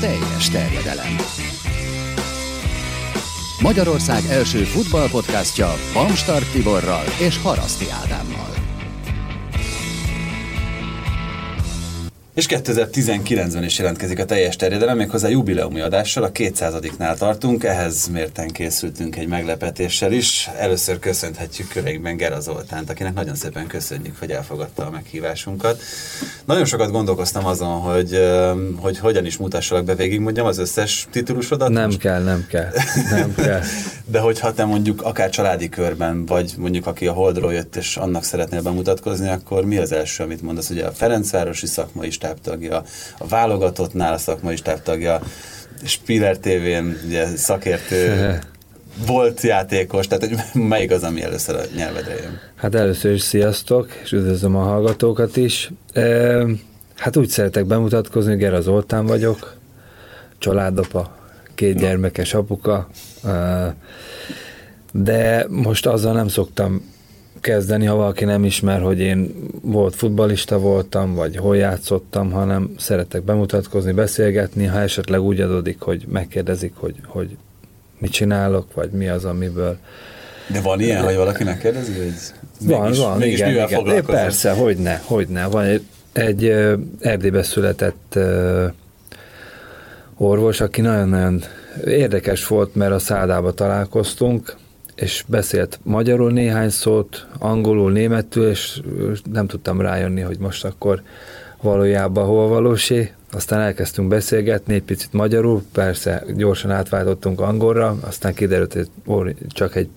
Teljes terjedelem. Magyarország első futballpodcastja Bamstart Tiborral és Haraszti Ádámmal. És 2019-ben is jelentkezik a teljes terjedelem, méghozzá jubileumi adással, a 200-nál tartunk, ehhez mérten készültünk egy meglepetéssel is. Először köszönhetjük köreinkben Gera Zoltánt, akinek nagyon szépen köszönjük, hogy elfogadta a meghívásunkat. Nagyon sokat gondolkoztam azon, hogy, hogy hogyan is mutassalak be végig, mondjam az összes titulusodat. Nem most? kell, nem kell, nem kell. De hogyha te mondjuk akár családi körben, vagy mondjuk aki a Holdról jött, és annak szeretnél bemutatkozni, akkor mi az első, amit mondasz? Ugye a Ferencvárosi szakmai stábtagja, a válogatottnál a szakmai stábtagja, Spiller TV-n ugye, szakértő, volt játékos, tehát hogy melyik az, ami először a nyelvedre jön? Hát először is sziasztok, és üdvözlöm a hallgatókat is. E, hát úgy szeretek bemutatkozni, Gera Zoltán vagyok, családapa, két gyermekes apuka, e, de most azzal nem szoktam kezdeni, ha valaki nem ismer, hogy én volt futbalista voltam, vagy hol játszottam, hanem szeretek bemutatkozni, beszélgetni, ha esetleg úgy adódik, hogy megkérdezik, hogy, hogy mit csinálok, vagy mi az, amiből de van ilyen, hogy valaki megkérdezi, hogy van, mégis, van, mégis igen, igen. É, persze, hogy ne, hogy ne. Van egy, egy Erdélybe született orvos, aki nagyon-nagyon érdekes volt, mert a szádába találkoztunk, és beszélt magyarul néhány szót, angolul, németül, és nem tudtam rájönni, hogy most akkor valójában hol valósé. Aztán elkezdtünk beszélgetni egy picit magyarul, persze gyorsan átváltottunk angolra, aztán kiderült, hogy csak egy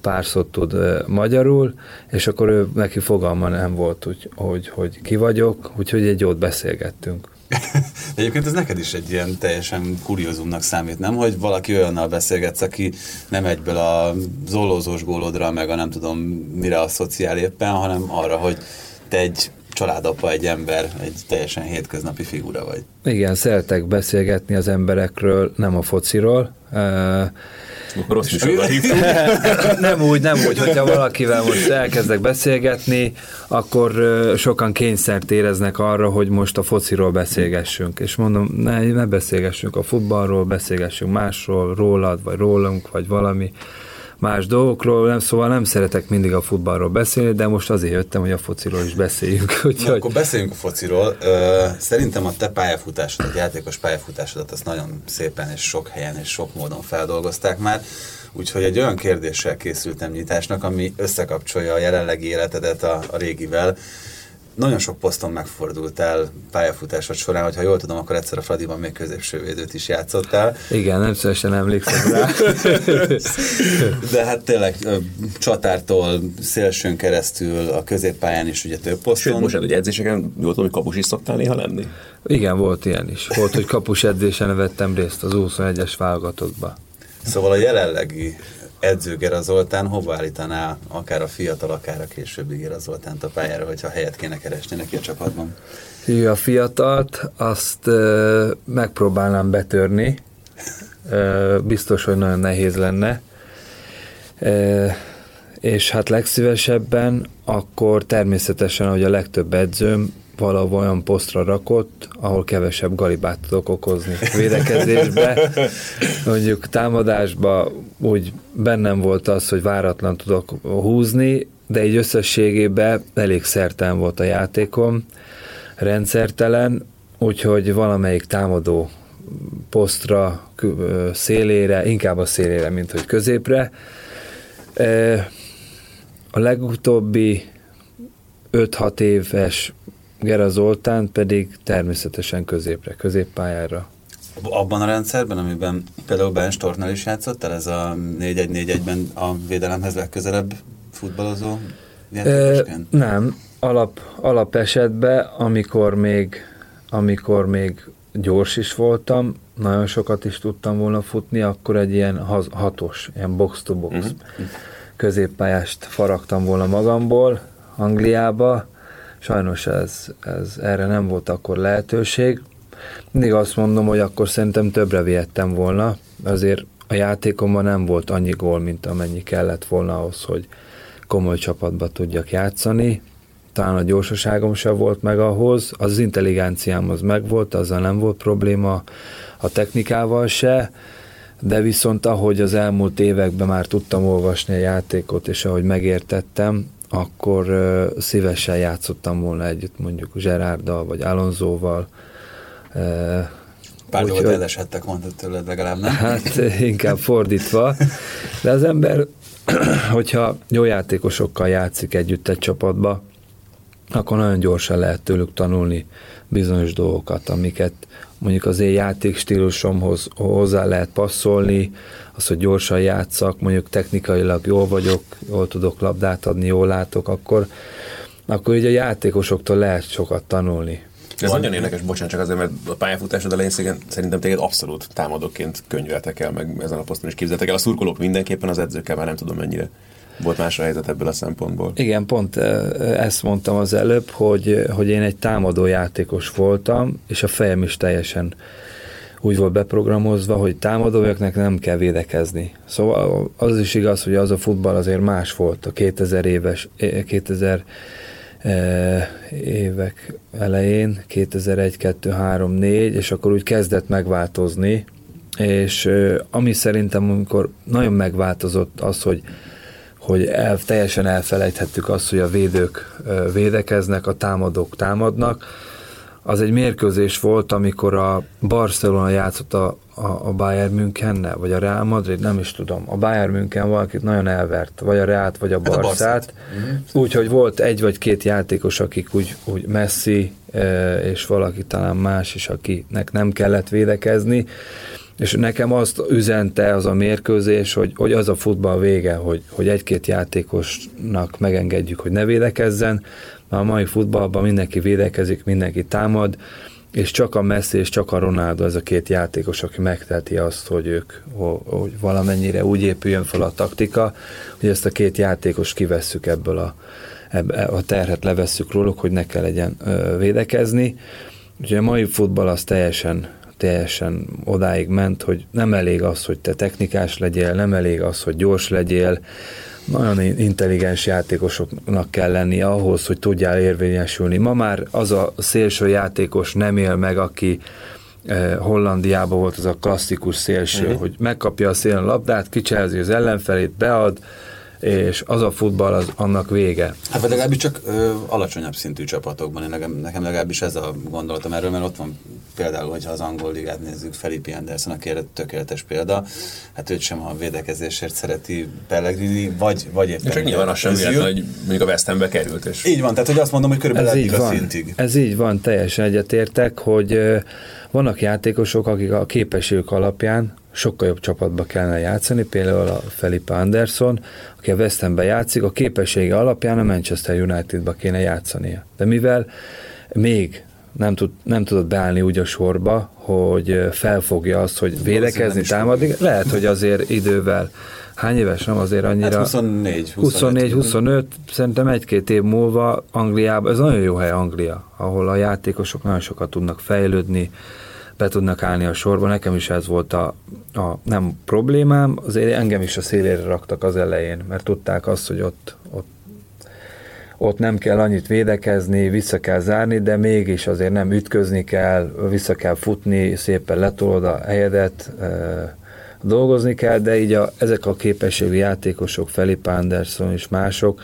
pár szót tud magyarul, és akkor ő, neki fogalma nem volt, hogy, hogy, hogy ki vagyok, úgyhogy egy jót beszélgettünk. Egyébként ez neked is egy ilyen teljesen kuriózumnak számít, nem? Hogy valaki olyannal beszélgetsz, aki nem egyből a zollózós gólodra, meg a nem tudom mire a szociál éppen, hanem arra, hogy te egy családapa, egy ember, egy teljesen hétköznapi figura vagy. Igen, szeretek beszélgetni az emberekről, nem a fociról. Rossz is Nem úgy, nem úgy, hogyha valakivel most elkezdek beszélgetni, akkor sokan kényszert éreznek arra, hogy most a fociról beszélgessünk. És mondom, ne, ne beszélgessünk a futballról, beszélgessünk másról, rólad, vagy rólunk, vagy valami más dolgokról, nem, szóval nem szeretek mindig a futballról beszélni, de most azért jöttem, hogy a fociról is beszéljünk. Úgyhogy... Na, akkor beszéljünk a fociról. Szerintem a te pályafutásodat, játékos pályafutásodat azt nagyon szépen és sok helyen és sok módon feldolgozták már. Úgyhogy egy olyan kérdéssel készültem nyitásnak, ami összekapcsolja a jelenlegi életedet a, a régivel nagyon sok poszton megfordultál pályafutásod során, hogyha jól tudom, akkor egyszer a Fradiban még középső védőt is játszottál. Igen, nem szívesen emlékszem rá. De hát tényleg csatártól szélsőn keresztül a középpályán is ugye több poszton. Sőt, most egy edzéseken jól tudom, hogy kapus is szoktál néha lenni? Igen, volt ilyen is. Volt, hogy kapus edzésen vettem részt az 21-es válogatottba. Szóval a jelenlegi edző Gera Zoltán hova állítaná akár a fiatal, akár a későbbi Gera Zoltánt a pályára, hogyha helyet kéne keresni neki a csapatban? Hű, a fiatalt azt ö, megpróbálnám betörni. Ö, biztos, hogy nagyon nehéz lenne. Ö, és hát legszívesebben akkor természetesen, hogy a legtöbb edzőm valahol olyan posztra rakott, ahol kevesebb galibát tudok okozni védekezésbe. Mondjuk támadásba úgy bennem volt az, hogy váratlan tudok húzni, de egy összességében elég szertelen volt a játékom, rendszertelen, úgyhogy valamelyik támadó posztra, szélére, inkább a szélére, mint hogy középre. A legutóbbi 5-6 éves Gera Zoltán pedig természetesen középre, középpályára. Abban a rendszerben, amiben például Ben Stornál is játszott, ez a 4-1-4-1-ben a védelemhez legközelebb futballozó e, Nem, alap, alap esetben, amikor még, amikor még gyors is voltam, nagyon sokat is tudtam volna futni, akkor egy ilyen hatos, ilyen box-to-box uh-huh. középpályást faragtam volna magamból Angliába, Sajnos ez, ez, erre nem volt akkor lehetőség. Mindig azt mondom, hogy akkor szerintem többre vihettem volna, azért a játékomban nem volt annyi gól, mint amennyi kellett volna ahhoz, hogy komoly csapatba tudjak játszani. talán a gyorsaságom sem volt meg ahhoz, az intelligenciám az megvolt, azzal nem volt probléma, a technikával se, de viszont ahogy az elmúlt években már tudtam olvasni a játékot, és ahogy megértettem, akkor uh, szívesen játszottam volna együtt mondjuk Gerarddal, vagy Alonsoval. Uh, Pár dolgot elesettek, mondtad tőled legalább, nem? Hát inkább fordítva. De az ember, hogyha jó játékosokkal játszik együtt egy csapatba, akkor nagyon gyorsan lehet tőlük tanulni bizonyos dolgokat, amiket mondjuk az én játékstílusomhoz hozzá lehet passzolni, az, hogy gyorsan játszak, mondjuk technikailag jól vagyok, jól tudok labdát adni, jól látok, akkor, akkor így a játékosoktól lehet sokat tanulni. Ez nagyon érdekes, bocsánat, csak azért, mert a pályafutásod elején szerintem téged abszolút támadóként könyveltek el, meg ezen a poszton is képzeltek el. A szurkolók mindenképpen, az edzőkkel már nem tudom mennyire volt más a helyzet ebből a szempontból. Igen, pont ezt mondtam az előbb, hogy, hogy én egy támadó játékos voltam, és a fejem is teljesen úgy volt beprogramozva, hogy támadójaknak nem kell védekezni. Szóval az is igaz, hogy az a futball azért más volt a 2000 éves, 2000 évek elején, 2001, 2, 3, 4, és akkor úgy kezdett megváltozni, és ami szerintem, amikor nagyon megváltozott az, hogy hogy el, teljesen elfelejthettük azt, hogy a védők védekeznek, a támadók támadnak. Az egy mérkőzés volt, amikor a Barcelona játszott a, a, a Bayern Münchennel, vagy a Real Madrid, nem is tudom. A Bayern München valakit nagyon elvert, vagy a Realt, vagy a hát Barszát. Mhm. Úgyhogy volt egy vagy két játékos, akik úgy, úgy Messi, és valaki talán más is, akinek nem kellett védekezni és nekem azt üzente az a mérkőzés, hogy, hogy az a futball vége, hogy, hogy egy-két játékosnak megengedjük, hogy ne védekezzen, mert a mai futballban mindenki védekezik, mindenki támad, és csak a Messi és csak a Ronaldo ez a két játékos, aki megteheti azt, hogy ők hogy valamennyire úgy épüljön fel a taktika, hogy ezt a két játékos kivesszük ebből a, a terhet levesszük róluk, hogy ne kell legyen védekezni. Ugye a mai futball az teljesen teljesen odáig ment, hogy nem elég az, hogy te technikás legyél, nem elég az, hogy gyors legyél, nagyon intelligens játékosoknak kell lenni ahhoz, hogy tudjál érvényesülni. Ma már az a szélső játékos nem él meg, aki eh, Hollandiában volt az a klasszikus szélső, uh-huh. hogy megkapja a szélen a labdát, kicselzi az ellenfelét, bead, és az a futball az annak vége. Hát vagy legalábbis csak ö, alacsonyabb szintű csapatokban, én nekem, nekem legalábbis ez a gondolatom erről, mert ott van például, hogyha az angol ligát nézzük, Felipe Anderson, aki erre tökéletes példa, hát őt sem a védekezésért szereti Pellegrini, vagy, vagy éppen... És nyilván az sem véletlen, hogy mondjuk a West Hambe került. És... Így van, tehát hogy azt mondom, hogy körülbelül ez így van. a szintig. Ez így van, teljesen egyetértek, hogy vannak játékosok, akik a képességük alapján sokkal jobb csapatba kellene játszani, például a Felipe Anderson, aki a West Hambe játszik, a képessége alapján a Manchester Unitedba kéne játszania. De mivel még nem, tud, nem tudott beállni úgy a sorba, hogy felfogja azt, hogy védekezni, támadni, lehet, hogy azért idővel Hány éves nem azért annyira? Hát 24, 24, 25, szerintem egy-két év múlva Angliában, ez nagyon jó hely Anglia, ahol a játékosok nagyon sokat tudnak fejlődni, be tudnak állni a sorba. Nekem is ez volt a, a nem problémám, azért engem is a szélére raktak az elején, mert tudták azt, hogy ott, ott ott nem kell annyit védekezni, vissza kell zárni, de mégis azért nem ütközni kell, vissza kell futni, szépen letolod a helyedet, dolgozni kell, de így a, ezek a képességű játékosok, Felipe Anderson és mások,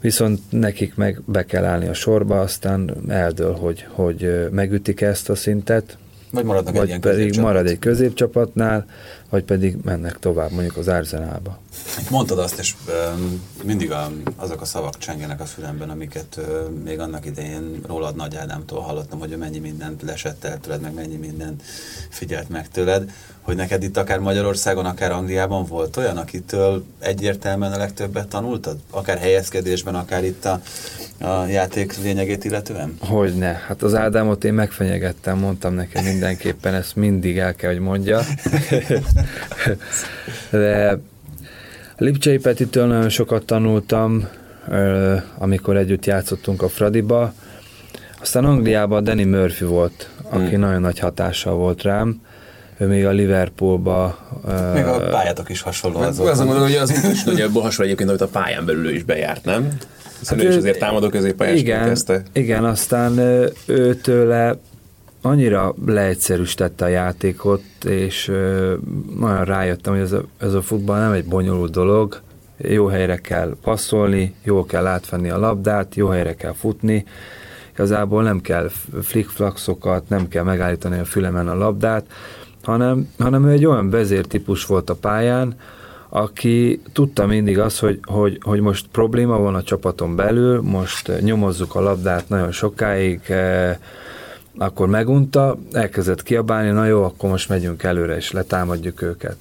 viszont nekik meg be kell állni a sorba, aztán eldől, hogy, hogy megütik ezt a szintet, vagy maradnak vagy egy pedig marad egy középcsapatnál, vagy pedig mennek tovább mondjuk az Arzenálba. Mondtad azt, és mindig a, azok a szavak csengenek a fülemben, amiket még annak idején rólad Nagy Ádámtól hallottam, hogy ő mennyi mindent lesett el tőled, meg mennyi mindent figyelt meg tőled, hogy neked itt akár Magyarországon, akár Angliában volt olyan, akitől egyértelműen a legtöbbet tanultad? Akár helyezkedésben, akár itt a, a játék lényegét illetően? Hogyne. Hát az Ádámot én megfenyegettem, mondtam neki mindenképpen, ezt mindig el kell, hogy mondja. De Lipcsei Petitől nagyon sokat tanultam, amikor együtt játszottunk a Fradiba. Aztán Angliában Danny Murphy volt, aki hmm. nagyon nagy hatással volt rám, ő még a Liverpoolba... Még a pályátok is hasonló. Az azon mondom, hogy az is nagyjából hasonló egyébként, amit a pályán belül ő is bejárt, nem? Hiszen hát ő is azért támadó középpályásként igen, kezdte. Igen, aztán őtőle annyira leegyszerűsítette a játékot, és nagyon rájöttem, hogy ez a, ez a futball nem egy bonyolult dolog, jó helyre kell passzolni, jól kell átvenni a labdát, jó helyre kell futni, igazából nem kell flickflaxokat, nem kell megállítani a fülemen a labdát, hanem, hanem ő egy olyan vezértípus volt a pályán, aki tudta mindig azt, hogy, hogy, hogy most probléma van a csapaton belül, most nyomozzuk a labdát nagyon sokáig, eh, akkor megunta, elkezdett kiabálni, na jó, akkor most megyünk előre, és letámadjuk őket.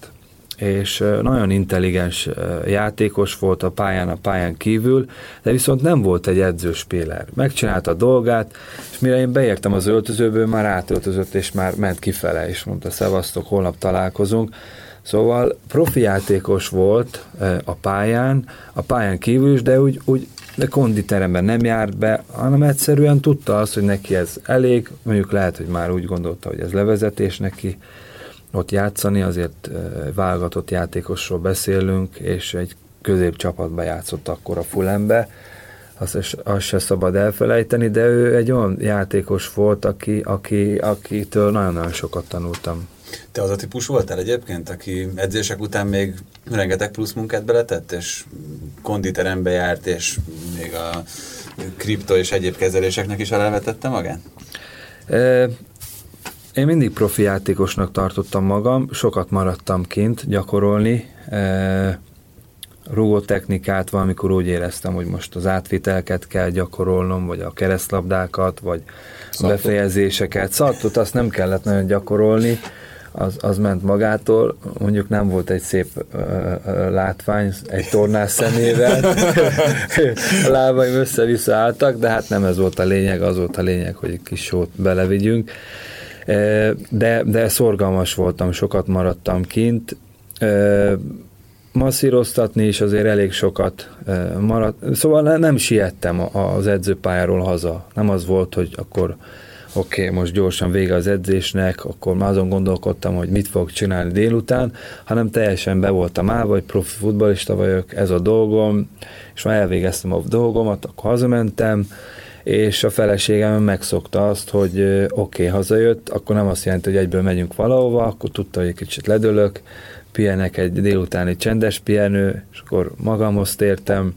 És nagyon intelligens játékos volt a pályán, a pályán kívül, de viszont nem volt egy edzőspéler. Megcsinálta a dolgát, és mire én beértem az öltözőből, már átöltözött, és már ment kifele, és mondta, szevasztok, holnap találkozunk. Szóval profi játékos volt a pályán, a pályán kívül is, de úgy, úgy de konditeremben nem járt be, hanem egyszerűen tudta azt, hogy neki ez elég, mondjuk lehet, hogy már úgy gondolta, hogy ez levezetés neki, ott játszani, azért válogatott játékosról beszélünk, és egy középcsapatba játszott akkor a Fulembe, azt, azt se szabad elfelejteni, de ő egy olyan játékos volt, aki, aki, akitől nagyon-nagyon sokat tanultam. Te az a típus voltál egyébként, aki edzések után még rengeteg plusz munkát beletett, és konditerembe járt, és még a kripto és egyéb kezeléseknek is elvetette magát? E, én mindig profi játékosnak tartottam magam, sokat maradtam kint gyakorolni, e, rúgó technikát valamikor úgy éreztem, hogy most az átvitelket kell gyakorolnom, vagy a keresztlabdákat, vagy a befejezéseket. Szaltot azt nem kellett nagyon gyakorolni, az, az ment magától, mondjuk nem volt egy szép ö, látvány, egy tornás szemével, a lábaim össze-vissza álltak, de hát nem ez volt a lényeg, az volt a lényeg, hogy egy kis sót belevigyünk. De, de szorgalmas voltam, sokat maradtam kint, masszíroztatni is azért elég sokat maradt. Szóval nem siettem az edzőpályáról haza. Nem az volt, hogy akkor oké, okay, most gyorsan vége az edzésnek, akkor már azon gondolkodtam, hogy mit fogok csinálni délután, hanem teljesen be voltam állva, hogy profi futbalista vagyok, ez a dolgom, és már elvégeztem a dolgomat, akkor hazamentem, és a feleségem megszokta azt, hogy oké, okay, hazajött, akkor nem azt jelenti, hogy egyből megyünk valahova, akkor tudta, hogy egy kicsit ledölök, pihenek egy délutáni csendes pihenő, és akkor magamhoz tértem,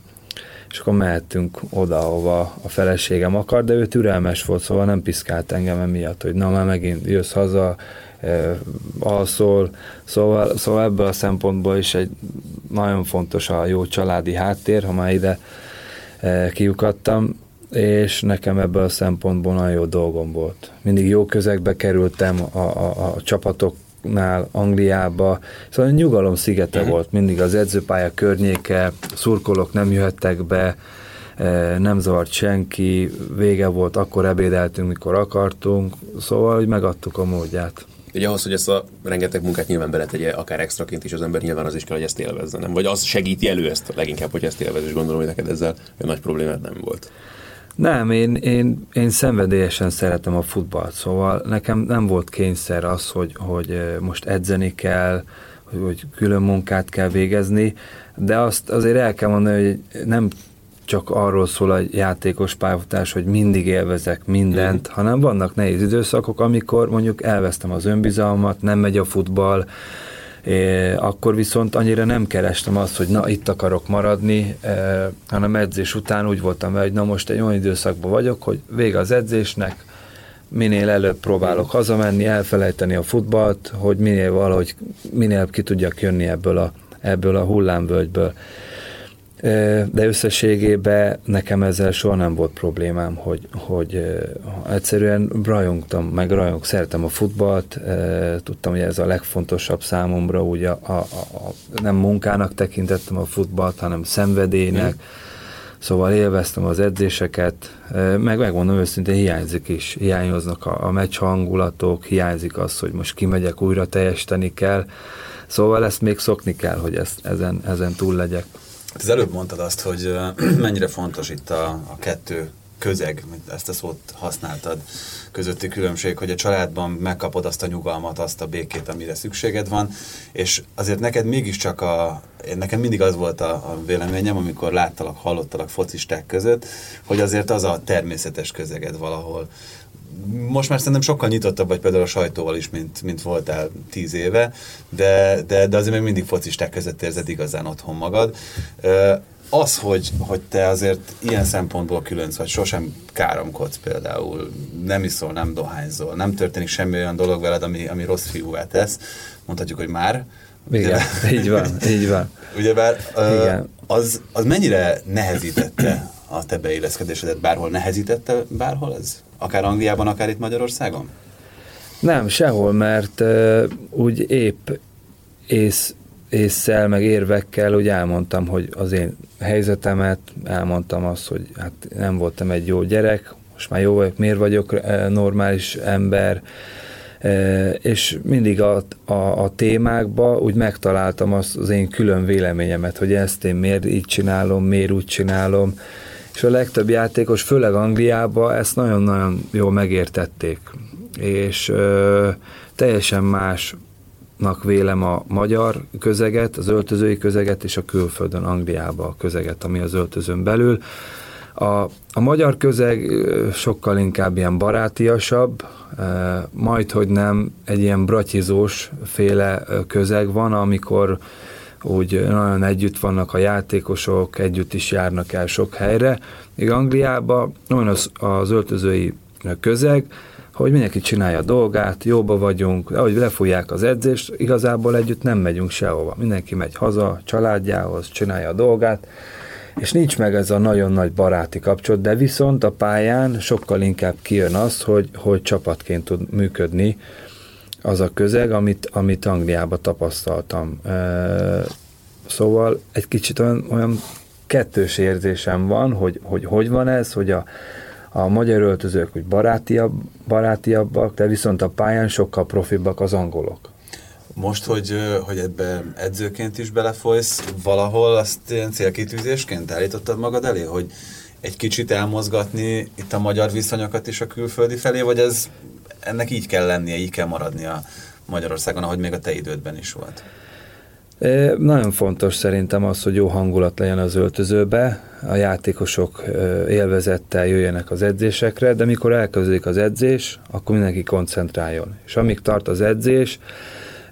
és akkor mehettünk oda, ahova a feleségem akar, de ő türelmes volt, szóval nem piszkált engem emiatt, hogy na már megint jössz haza, e, alszol, szóval, szóval ebből a szempontból is egy nagyon fontos a jó családi háttér, ha már ide e, kiukadtam, és nekem ebből a szempontból nagyon jó dolgom volt. Mindig jó közegbe kerültem a, a, a csapatok nál Angliába, szóval nyugalom szigete uh-huh. volt mindig az edzőpálya környéke, szurkolók nem jöhettek be, e, nem zavart senki, vége volt, akkor ebédeltünk, mikor akartunk, szóval hogy megadtuk a módját. Ugye ahhoz, hogy ezt a rengeteg munkát nyilván beletegye, akár extraként is az ember nyilván az is kell, hogy ezt élvezze, nem? Vagy az segíti elő ezt leginkább, hogy ezt élvez, és gondolom, hogy neked ezzel egy nagy problémád nem volt. Nem, én, én, én szenvedélyesen szeretem a futballt, szóval nekem nem volt kényszer az, hogy, hogy most edzeni kell, hogy, hogy külön munkát kell végezni, de azt azért el kell mondani, hogy nem csak arról szól a játékos pályafutás, hogy mindig élvezek mindent, mm. hanem vannak nehéz időszakok, amikor mondjuk elvesztem az önbizalmat, nem megy a futball, Akkor viszont annyira nem kerestem azt, hogy na, itt akarok maradni, hanem edzés után úgy voltam hogy na most egy olyan időszakban vagyok, hogy vége az edzésnek, minél előbb próbálok hazamenni, elfelejteni a futballt, hogy minél valahogy, minél ki tudjak jönni ebből a, ebből a hullámvölgyből de összességében nekem ezzel soha nem volt problémám, hogy, hogy egyszerűen rajongtam, meg rajong, szeretem a futballt, tudtam, hogy ez a legfontosabb számomra, úgy a, a, a, nem munkának tekintettem a futballt, hanem szenvedélynek, mm. Szóval élveztem az edzéseket, meg megmondom őszintén, hiányzik is, hiányoznak a, a meccs hangulatok, hiányzik az, hogy most kimegyek, újra teljesíteni kell, szóval ezt még szokni kell, hogy ezt, ezen, ezen túl legyek. Hát az előbb mondtad azt, hogy mennyire fontos itt a, a kettő közeg, ezt a szót használtad, közötti különbség, hogy a családban megkapod azt a nyugalmat, azt a békét, amire szükséged van, és azért neked mégiscsak a, nekem mindig az volt a, a véleményem, amikor láttalak, hallottalak focisták között, hogy azért az a természetes közeged valahol. Most már szerintem sokkal nyitottabb vagy például a sajtóval is, mint, mint voltál tíz éve, de, de, de azért még mindig focisták között érzed igazán otthon magad az, hogy, hogy te azért ilyen szempontból különc vagy, sosem káromkodsz például, nem iszol, nem dohányzol, nem történik semmi olyan dolog veled, ami, ami rossz fiúvá tesz, mondhatjuk, hogy már. Igen, így van, így van. Ugyebár Igen. Az, az mennyire nehezítette a te beilleszkedésedet? Bárhol nehezítette bárhol ez? Akár Angliában, akár itt Magyarországon? Nem, sehol, mert uh, úgy épp ész észszel, meg érvekkel úgy elmondtam, hogy az én helyzetemet, elmondtam azt, hogy hát nem voltam egy jó gyerek, most már jó vagyok, miért vagyok normális ember, és mindig a, a, a témákba úgy megtaláltam azt az én külön véleményemet, hogy ezt én miért így csinálom, miért úgy csinálom, és a legtöbb játékos, főleg Angliában ezt nagyon-nagyon jól megértették, és ö, teljesen más nak vélem a magyar közeget, az öltözői közeget és a külföldön, Angliába a közeget, ami az öltözön belül. A, a magyar közeg sokkal inkább ilyen barátiasabb, majd hogy nem egy ilyen bratyizós féle közeg van, amikor úgy nagyon együtt vannak a játékosok, együtt is járnak el sok helyre. Még Angliában olyan az, az öltözői közeg, hogy mindenki csinálja a dolgát, jóba vagyunk, ahogy lefújják az edzést, igazából együtt nem megyünk sehova. Mindenki megy haza, családjához, csinálja a dolgát, és nincs meg ez a nagyon nagy baráti kapcsolat, de viszont a pályán sokkal inkább kijön az, hogy, hogy csapatként tud működni az a közeg, amit, amit Angliában tapasztaltam. Szóval egy kicsit olyan, olyan kettős érzésem van, hogy, hogy hogy van ez, hogy a, a magyar öltözők úgy barátiabb, barátiabbak, de viszont a pályán sokkal profibbak az angolok. Most, hogy, hogy ebbe edzőként is belefolysz, valahol azt ilyen célkitűzésként állítottad magad elé, hogy egy kicsit elmozgatni itt a magyar viszonyokat is a külföldi felé, vagy ez ennek így kell lennie, így kell maradnia Magyarországon, ahogy még a te idődben is volt? Nagyon fontos szerintem az, hogy jó hangulat legyen az öltözőbe, a játékosok élvezettel jöjjenek az edzésekre, de mikor elkezdődik az edzés, akkor mindenki koncentráljon. És amíg tart az edzés,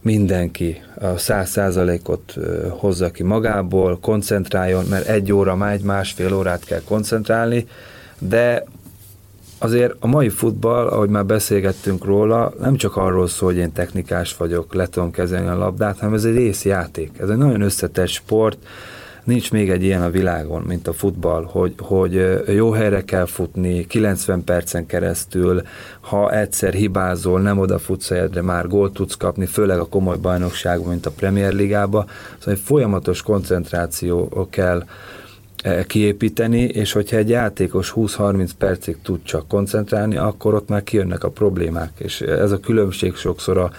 mindenki a száz százalékot hozza ki magából, koncentráljon, mert egy óra, már egy másfél órát kell koncentrálni, de azért a mai futball, ahogy már beszélgettünk róla, nem csak arról szól, hogy én technikás vagyok, le tudom kezelni a labdát, hanem ez egy részjáték. Ez egy nagyon összetett sport, nincs még egy ilyen a világon, mint a futball, hogy, hogy jó helyre kell futni, 90 percen keresztül, ha egyszer hibázol, nem odafutsz de már gólt tudsz kapni, főleg a komoly bajnokságban, mint a Premier Ligába. Szóval egy folyamatos koncentráció kell kiépíteni, és hogyha egy játékos 20-30 percig tud csak koncentrálni, akkor ott már kijönnek a problémák, és ez a különbség sokszor a,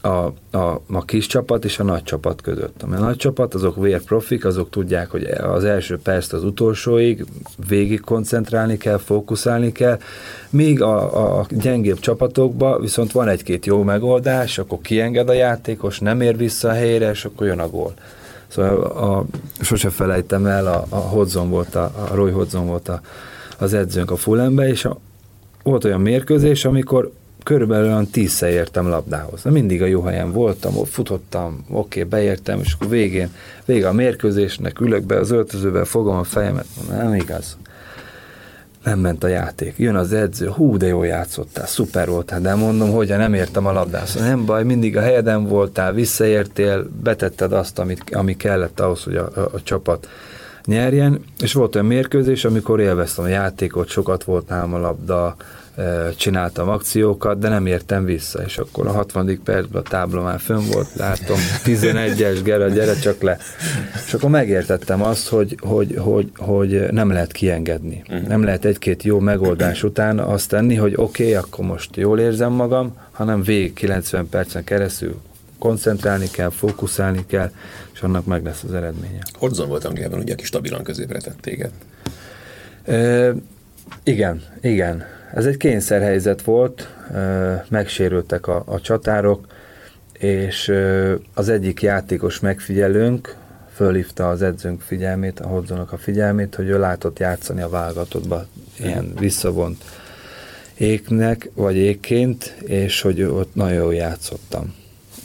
a, a, a kis csapat és a nagy csapat között. A nagy csapat, azok vérprofik, azok tudják, hogy az első perc az utolsóig végig koncentrálni kell, fókuszálni kell, míg a, a gyengébb csapatokban viszont van egy-két jó megoldás, akkor kienged a játékos, nem ér vissza a helyre, és akkor jön a gól. Szóval a, sose felejtem el, a, a Hodzon volt, a, a Roy Hodzon volt a, az edzőnk a Fulhambe, és a, volt olyan mérkőzés, amikor körülbelül olyan tízszer értem labdához. De mindig a jó helyen voltam, ott futottam, oké, beértem, és akkor végén, vége a mérkőzésnek, ülök be az öltözőbe, fogom a fejemet, nem igaz nem ment a játék. Jön az edző, hú, de jól játszottál, szuper voltál, de mondom, hogy nem értem a labdát. Szóval nem baj, mindig a helyeden voltál, visszaértél, betetted azt, amit, ami kellett ahhoz, hogy a, a, a csapat nyerjen, és volt olyan mérkőzés, amikor élveztem a játékot, sokat volt nálam a labda, csináltam akciókat, de nem értem vissza, és akkor a 60. percben a tábla már fönn volt, látom, 11-es, Gera, gyere csak le. És akkor megértettem azt, hogy, hogy, hogy, hogy nem lehet kiengedni. Uh-huh. Nem lehet egy-két jó megoldás után azt tenni, hogy oké, okay, akkor most jól érzem magam, hanem végig 90 percen keresztül koncentrálni kell, fókuszálni kell, és annak meg lesz az eredménye. Hozzon volt Angliában, ugye, aki stabilan középre tett téged Igen, igen. Ez egy kényszerhelyzet volt, megsérültek a, a csatárok, és az egyik játékos megfigyelőnk fölhívta az edzőnk figyelmét, a Hodzonok a figyelmét, hogy ő látott játszani a válogatottba ilyen visszavont éknek, vagy ékként, és hogy ott nagyon jól játszottam.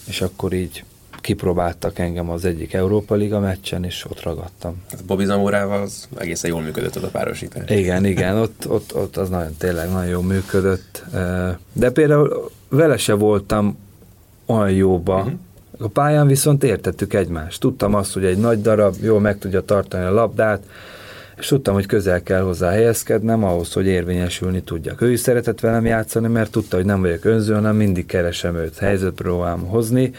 És akkor így kipróbáltak engem az egyik Európa Liga meccsen, és ott ragadtam. Hát Bobby Zamorával az egészen jól működött az a párosítás. Igen, igen, ott, ott, ott az nagyon tényleg nagyon jól működött. De például vele se voltam olyan jóba. Uh-huh. A pályán viszont értettük egymást. Tudtam azt, hogy egy nagy darab jól meg tudja tartani a labdát, és tudtam, hogy közel kell hozzá helyezkednem ahhoz, hogy érvényesülni tudjak. Ő is szeretett velem játszani, mert tudta, hogy nem vagyok önző, hanem mindig keresem őt, helyzetbe próbálom hozni,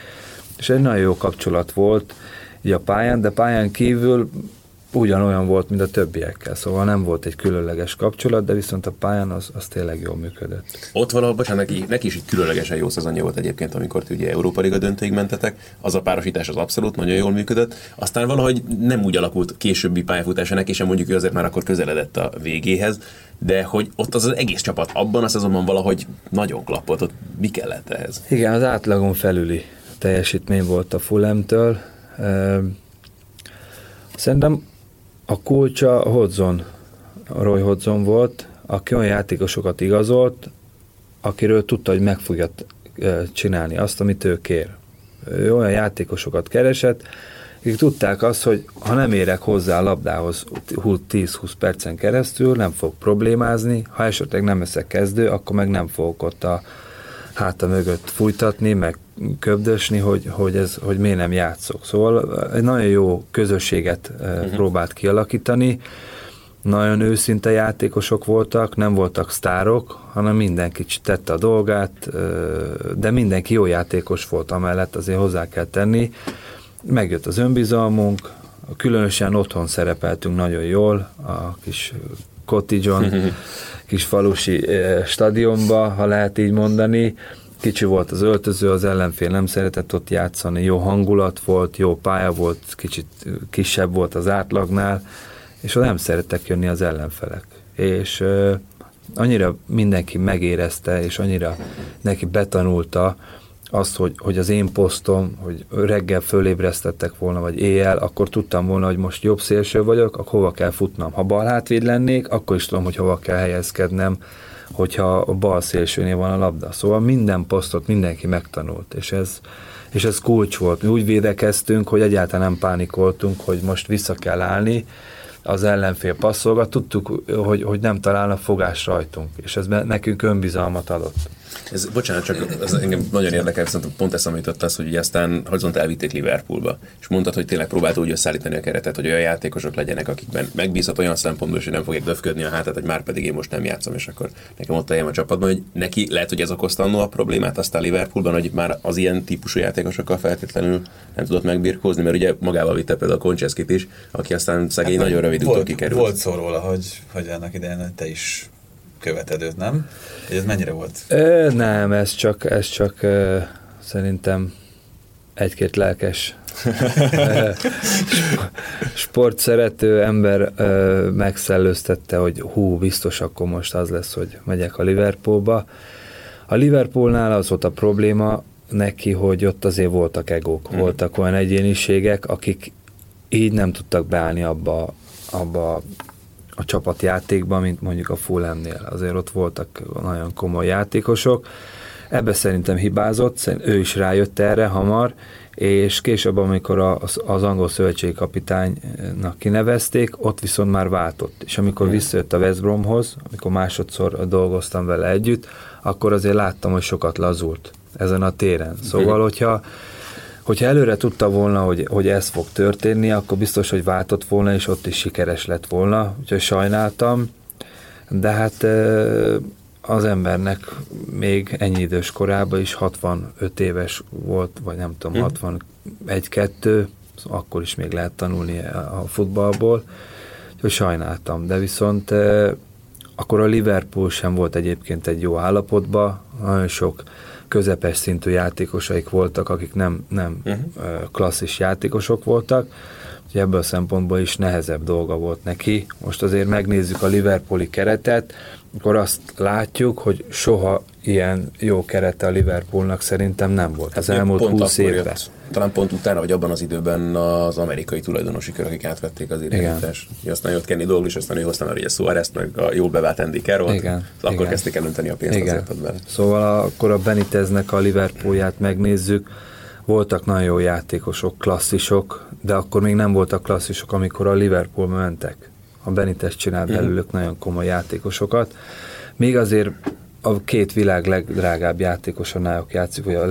és egy nagyon jó kapcsolat volt így a pályán, de pályán kívül ugyanolyan volt, mint a többiekkel, szóval nem volt egy különleges kapcsolat, de viszont a pályán az, az tényleg jól működött. Ott valahol, bocsánat, neki, neki is egy különlegesen jó szezonja volt egyébként, amikor ti ugye Európa Liga döntőig mentetek, az a párosítás az abszolút nagyon jól működött, aztán valahogy nem úgy alakult későbbi pályafutása neki sem mondjuk, hogy azért már akkor közeledett a végéhez, de hogy ott az az egész csapat abban a szezonban valahogy nagyon klappott, ott mi kellett ehhez? Igen, az átlagon felüli teljesítmény volt a Fulemtől. Szerintem a kulcsa Hodzon, Roy Hodzon volt, aki olyan játékosokat igazolt, akiről tudta, hogy meg fogja csinálni azt, amit ő kér. Ő olyan játékosokat keresett, akik tudták azt, hogy ha nem érek hozzá a labdához 10-20 percen keresztül, nem fog problémázni, ha esetleg nem leszek kezdő, akkor meg nem fogok ott a háta mögött fújtatni, meg köbdösni, hogy, hogy, ez, hogy miért nem játszok. Szóval egy nagyon jó közösséget uh-huh. próbált kialakítani, nagyon őszinte játékosok voltak, nem voltak sztárok, hanem mindenki tette a dolgát, eh, de mindenki jó játékos volt amellett, azért hozzá kell tenni. Megjött az önbizalmunk, különösen otthon szerepeltünk nagyon jól, a kis cottage kis falusi stadionba, ha lehet így mondani, Kicsi volt az öltöző, az ellenfél nem szeretett ott játszani, jó hangulat volt, jó pálya volt, kicsit kisebb volt az átlagnál, és oda nem szerettek jönni az ellenfelek. És uh, annyira mindenki megérezte, és annyira neki betanulta azt, hogy, hogy az én posztom, hogy reggel fölébresztettek volna, vagy éjjel, akkor tudtam volna, hogy most jobb szélső vagyok, akkor hova kell futnom. Ha bal hátvéd lennék, akkor is tudom, hogy hova kell helyezkednem hogyha a bal szélsőnél van a labda. Szóval minden posztot mindenki megtanult, és ez, és ez kulcs volt. Mi úgy védekeztünk, hogy egyáltalán nem pánikoltunk, hogy most vissza kell állni, az ellenfél passzolgat, tudtuk, hogy, hogy nem találnak fogás rajtunk, és ez nekünk önbizalmat adott. Ez, bocsánat, csak ez engem nagyon érdekel, viszont pont ezt amit az, hogy aztán Horizont elvitték Liverpoolba, és mondtad, hogy tényleg próbált úgy összeállítani a keretet, hogy olyan játékosok legyenek, akikben megbízhat olyan szempontból, hogy nem fogják döfködni a hátát, hogy már pedig én most nem játszom, és akkor nekem ott a csapatban, hogy neki lehet, hogy ez okozta a problémát aztán Liverpoolban, hogy már az ilyen típusú játékosokkal feltétlenül nem tudott megbirkózni, mert ugye magával vitte például a Koncseszkit is, aki aztán szegény hát, nagyon rövid volt, kikerült. Volt szó róla, hogy, hogy annak idején te is követed őt, nem? Ez mennyire volt? Ö, nem, ez csak, ez csak ö, szerintem egy-két lelkes sport szerető ember ö, megszellőztette, hogy hú, biztos akkor most az lesz, hogy megyek a Liverpoolba. A Liverpoolnál az volt a probléma neki, hogy ott azért voltak egók, mm. voltak olyan egyéniségek, akik így nem tudtak beállni abba, abba a csapatjátékban, mint mondjuk a Fulhamnél. Azért ott voltak nagyon komoly játékosok. Ebbe szerintem hibázott, ő is rájött erre hamar, és később, amikor az, az angol szövetségi kapitánynak kinevezték, ott viszont már váltott. És amikor visszajött a West Bromhoz, amikor másodszor dolgoztam vele együtt, akkor azért láttam, hogy sokat lazult ezen a téren. Szóval, hogyha hogyha előre tudta volna, hogy, hogy ez fog történni, akkor biztos, hogy váltott volna, és ott is sikeres lett volna, úgyhogy sajnáltam, de hát az embernek még ennyi idős korában is 65 éves volt, vagy nem tudom, hmm. 61-2, akkor is még lehet tanulni a futballból, úgyhogy sajnáltam, de viszont akkor a Liverpool sem volt egyébként egy jó állapotban, nagyon sok közepes szintű játékosaik voltak, akik nem, nem uh-huh. klasszis játékosok voltak. hogy ebből a szempontból is nehezebb dolga volt neki. Most azért megnézzük a Liverpooli keretet, akkor azt látjuk, hogy soha ilyen jó kerete a Liverpoolnak szerintem nem volt az elmúlt Pont 20 akkor évben. jött, talán pont utána, vagy abban az időben az amerikai tulajdonosi kör, akik átvették az irányítást. Aztán jött Kenny Douglas, aztán ő hozta már ugye suarez meg a jól bevált Andy Carroll. Igen, Akkor igen. kezdték el önteni a pénzt Igen. ott bele. Szóval akkor a Beniteznek a Liverpoolját megnézzük, voltak nagyon jó játékosok, klasszisok, de akkor még nem voltak klasszisok, amikor a Liverpool mentek. A Benitez csinált belőlük nagyon komoly játékosokat. Még azért a két világ legdrágább játékosa náluk játszik, vagy a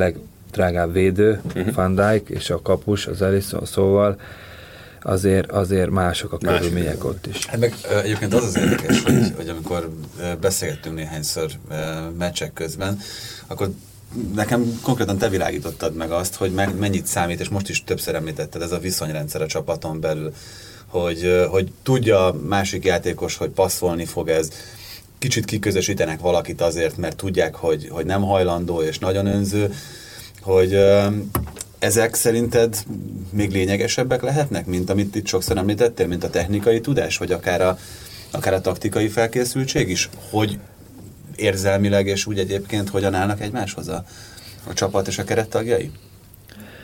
legdrágább védő, Van Dijk és a kapus, az Alisson, szóval azért, azért mások a körülmények ott is. Hát meg egyébként az az érdekes, hogy, hogy amikor beszélgettünk néhányszor meccsek közben, akkor nekem konkrétan te világítottad meg azt, hogy meg, mennyit számít, és most is többször említetted, ez a viszonyrendszer a csapaton belül, hogy, hogy tudja a másik játékos, hogy passzolni fog ez, kicsit kiközösítenek valakit azért, mert tudják, hogy, hogy nem hajlandó és nagyon önző, hogy ezek szerinted még lényegesebbek lehetnek, mint amit itt sokszor említettél, mint a technikai tudás, vagy akár a, akár a taktikai felkészültség is, hogy érzelmileg és úgy egyébként hogyan állnak egymáshoz a, a csapat és a kerettagjai?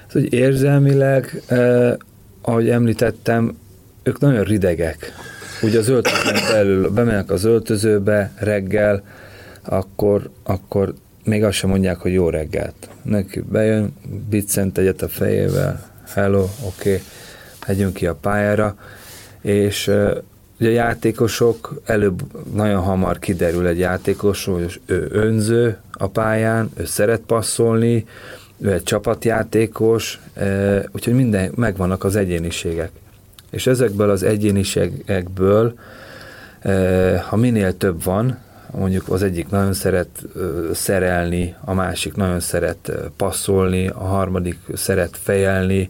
Az, hogy érzelmileg, eh, ahogy említettem, ők nagyon ridegek. Ugye az öltözőn belül bemennek az öltözőbe reggel, akkor, akkor még azt sem mondják, hogy jó reggelt. Neki bejön, biccent egyet a fejével, hello, oké, okay, megyünk ki a pályára, és ugye a játékosok előbb nagyon hamar kiderül egy játékos, hogy ő önző a pályán, ő szeret passzolni, ő egy csapatjátékos, úgyhogy minden, megvannak az egyéniségek. És ezekből az egyéniségekből, ha minél több van, mondjuk az egyik nagyon szeret szerelni, a másik nagyon szeret passzolni, a harmadik szeret fejelni,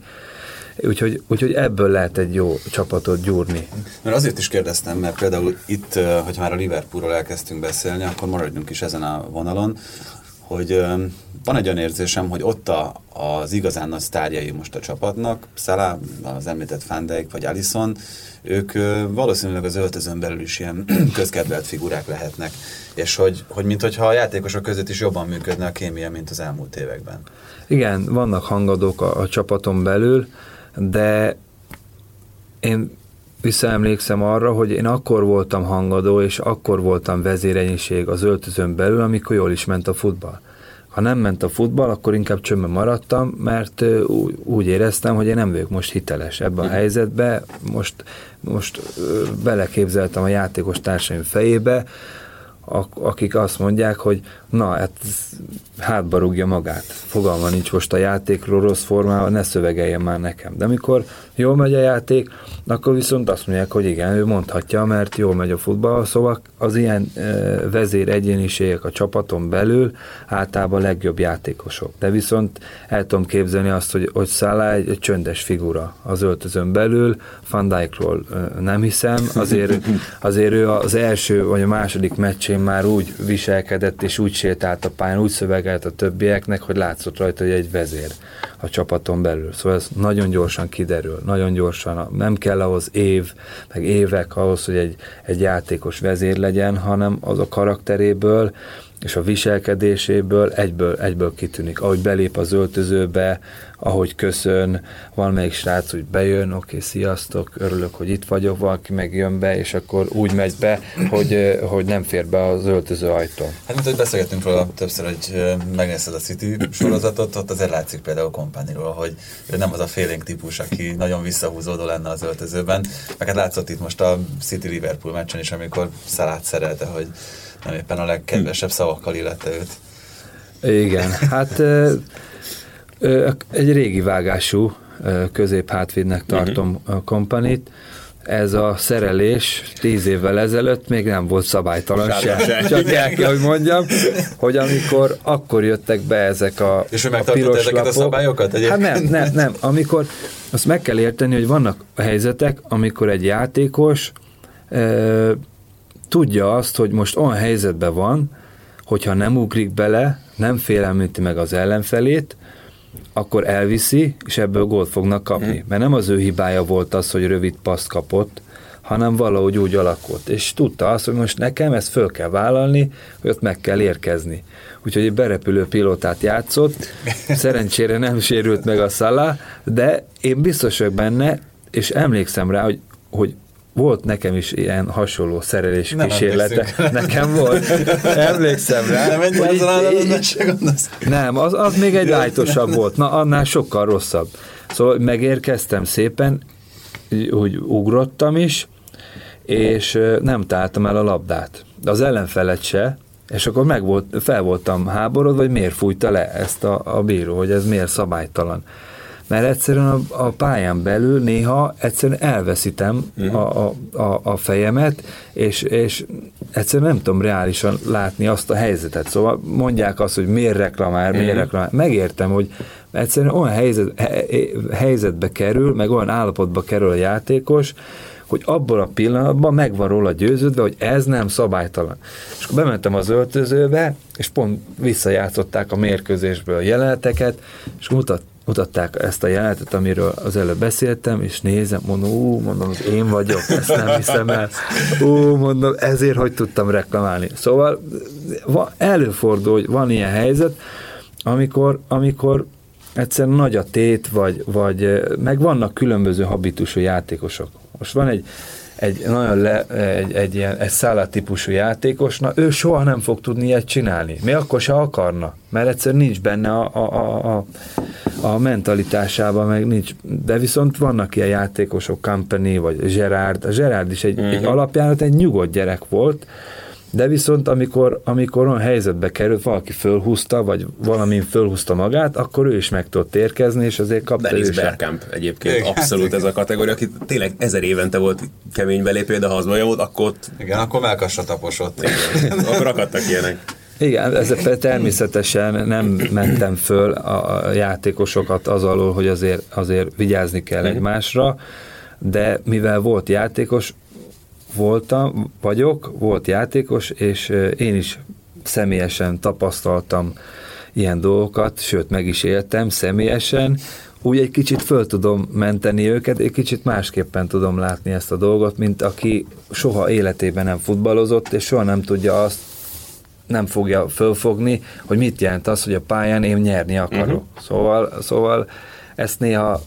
úgyhogy, úgyhogy ebből lehet egy jó csapatot gyúrni. Mert azért is kérdeztem, mert például itt, hogyha már a Liverpoolról elkezdtünk beszélni, akkor maradjunk is ezen a vonalon, hogy van egy olyan érzésem, hogy ott a, az igazán nagy sztárjai most a csapatnak, Salah, az említett Van Dijk vagy Alisson, ők valószínűleg az öltözön belül is ilyen közkedvelt figurák lehetnek, és hogy, hogy mintha a játékosok között is jobban működne a kémia, mint az elmúlt években. Igen, vannak hangadók a, a csapaton belül, de én visszaemlékszem arra, hogy én akkor voltam hangadó, és akkor voltam vezérenyiség az öltözön belül, amikor jól is ment a futball. Ha nem ment a futball, akkor inkább csömbben maradtam, mert úgy éreztem, hogy én nem vagyok most hiteles ebben a helyzetbe. Most, most beleképzeltem a játékos társaim fejébe, akik azt mondják, hogy na, hát hátba rúgja magát. Fogalma nincs most a játékról rossz formában, ne szövegeljen már nekem. De amikor jól megy a játék, akkor viszont azt mondják, hogy igen, ő mondhatja, mert jól megy a futball, szóval az ilyen e, vezér egyéniségek a csapaton belül általában a legjobb játékosok. De viszont el tudom képzelni azt, hogy, hogy Salah egy, egy csöndes figura az öltözön belül, Van Dijkról e, nem hiszem, azért, azért ő az első vagy a második meccsén már úgy viselkedett és úgy sétált a pályán, úgy szövegelt a többieknek, hogy látszott rajta, hogy egy vezér a csapaton belül. Szóval ez nagyon gyorsan kiderül, nagyon gyorsan. Nem kell ahhoz év, meg évek ahhoz, hogy egy, egy játékos vezér legyen, hanem az a karakteréből és a viselkedéséből egyből, egyből kitűnik. Ahogy belép az öltözőbe, ahogy köszön, valamelyik srác úgy bejön, oké, okay, sziasztok, örülök, hogy itt vagyok, valaki meg jön be, és akkor úgy megy be, hogy, hogy nem fér be az öltöző ajtón. Hát, mint hogy beszélgettünk róla többször, hogy megnézted a City sorozatot, ott azért látszik például Kompániról, hogy ő nem az a félénk típus, aki nagyon visszahúzódó lenne az öltözőben. Meg hát látszott itt most a City-Liverpool meccsen is, amikor Szalát szerelte, hogy nem éppen a legkedvesebb szavakkal illette őt. Igen, hát egy régi vágású ö, középhátvédnek tartom a kompanit. Ez a szerelés tíz évvel ezelőtt még nem volt szabálytalan Sárga se. se. Csak el kell, hogy mondjam, hogy amikor akkor jöttek be ezek a, És a megtartotta piros ezeket a lapok. szabályokat Hát egyébként? nem, nem, nem. Amikor azt meg kell érteni, hogy vannak helyzetek, amikor egy játékos ö, tudja azt, hogy most olyan helyzetben van, hogyha nem ugrik bele, nem félelmíti meg az ellenfelét, akkor elviszi, és ebből gólt fognak kapni. Mm. Mert nem az ő hibája volt az, hogy rövid paszt kapott, hanem valahogy úgy alakult. És tudta azt, hogy most nekem ezt föl kell vállalni, hogy ott meg kell érkezni. Úgyhogy egy berepülő pilótát játszott, szerencsére nem sérült meg a szala, de én biztos vagyok benne, és emlékszem rá, hogy, hogy volt nekem is ilyen hasonló szerelés nem kísérlete. Nekem volt. Emlékszem rá. Nem egy Nem, az, az még egy lájtosabb volt. Na, annál sokkal rosszabb. Szóval megérkeztem szépen, úgy ugrottam is, és nem találtam el a labdát. De az ellenfelet se, és akkor meg volt, fel voltam háborodva, hogy miért fújta le ezt a, a bíró, hogy ez miért szabálytalan mert egyszerűen a, a pályán belül néha egyszerűen elveszítem uh-huh. a, a, a fejemet, és, és egyszerűen nem tudom reálisan látni azt a helyzetet. Szóval mondják azt, hogy miért reklamál, miért uh-huh. reklamál. Megértem, hogy egyszerűen olyan helyzet, helyzetbe kerül, meg olyan állapotba kerül a játékos, hogy abban a pillanatban megvan róla győződve, hogy ez nem szabálytalan. És akkor bementem az öltözőbe, és pont visszajátszották a mérkőzésből a jeleneteket, és mutat, mutatták ezt a jelenetet, amiről az előbb beszéltem, és nézem, mondom, ú, mondom, az én vagyok, ezt nem hiszem el, ú, mondom, ezért hogy tudtam reklamálni. Szóval előfordul, hogy van ilyen helyzet, amikor, amikor egyszerűen nagy a tét, vagy, vagy meg vannak különböző habitusú játékosok. Most van egy egy nagyon le, egy, egy ilyen egy szállat játékos, na ő soha nem fog tudni ilyet csinálni. Mi akkor se akarna, mert egyszer nincs benne a, a, a, a, a mentalitásában, meg nincs. De viszont vannak ilyen játékosok, Company vagy Gerard. A Gerard is egy, uh-huh. egy mhm. alapján egy nyugodt gyerek volt, de viszont amikor, amikor olyan helyzetbe került, valaki fölhúzta, vagy valamin fölhúzta magát, akkor ő is meg tudott érkezni, és azért kapta Dennis Bergkamp egyébként igen, abszolút ez a kategória, aki tényleg ezer évente volt kemény belépő, de ha az volt, akkor ott... Igen, akkor melkasra taposott. Igen, akkor akadtak ilyenek. Igen, ez természetesen nem mentem föl a játékosokat az alól, hogy azért, azért vigyázni kell mhm. egymásra, de mivel volt játékos, voltam, vagyok, volt játékos, és én is személyesen tapasztaltam ilyen dolgokat, sőt meg is éltem személyesen, úgy egy kicsit föl tudom menteni őket, egy kicsit másképpen tudom látni ezt a dolgot, mint aki soha életében nem futballozott, és soha nem tudja azt, nem fogja fölfogni, hogy mit jelent az, hogy a pályán én nyerni akarok. Uh-huh. Szóval, szóval ezt néha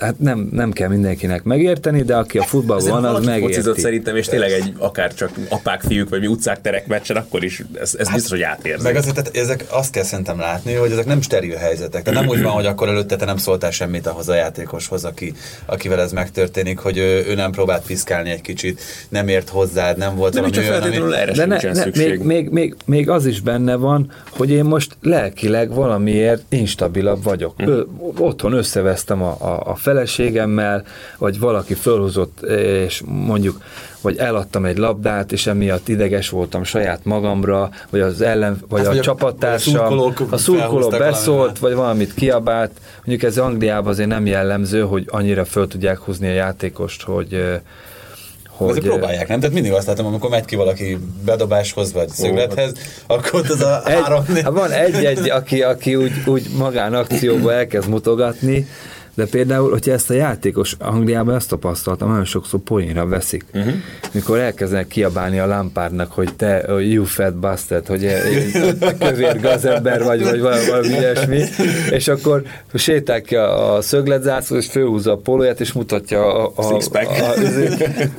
hát nem, nem kell mindenkinek megérteni, de aki a futballban van, az megérti. szerintem, és tényleg egy akár csak apák, fiúk, vagy mi utcák terek meccsen, akkor is ez, ez hát, biztos, hogy átérzi. Meg azért, tehát ezek azt kell szerintem látni, hogy ezek nem steril helyzetek. Tehát nem úgy van, hogy akkor előtte te nem szóltál semmit ahhoz a játékoshoz, aki, akivel ez megtörténik, hogy ő, ő nem próbált piszkálni egy kicsit, nem ért hozzád, nem volt nem valami olyan, ami... erre de ne, ne, még, még, még, még, az is benne van, hogy én most lelkileg valamiért instabilabb vagyok. Hm. Otthon összevesztem a, a, a feleségemmel, vagy valaki fölhozott, és mondjuk, vagy eladtam egy labdát, és emiatt ideges voltam saját magamra, vagy az ellen, vagy hát, a csapattársam, a szurkoló beszólt, vagy valamit kiabált. Mondjuk ez Angliában azért nem jellemző, hogy annyira föl tudják húzni a játékost, hogy hogy... Azért próbálják, nem? Tehát mindig azt látom, amikor megy ki valaki bedobáshoz, vagy szöglethez, akkor az a egy, három... Van egy-egy, aki, aki úgy, úgy magánakcióba elkezd mutogatni, de például, hogyha ezt a játékos Angliában ezt tapasztaltam, nagyon sokszor poénra veszik. Uh-huh. Mikor elkezdenek kiabálni a lámpárnak, hogy te, you fat bastard, hogy kövér gazember vagy, vagy valami ilyesmi, és akkor sétál ki a, a szögletzászló, és főhúzza a polóját, és mutatja a, a, a, a,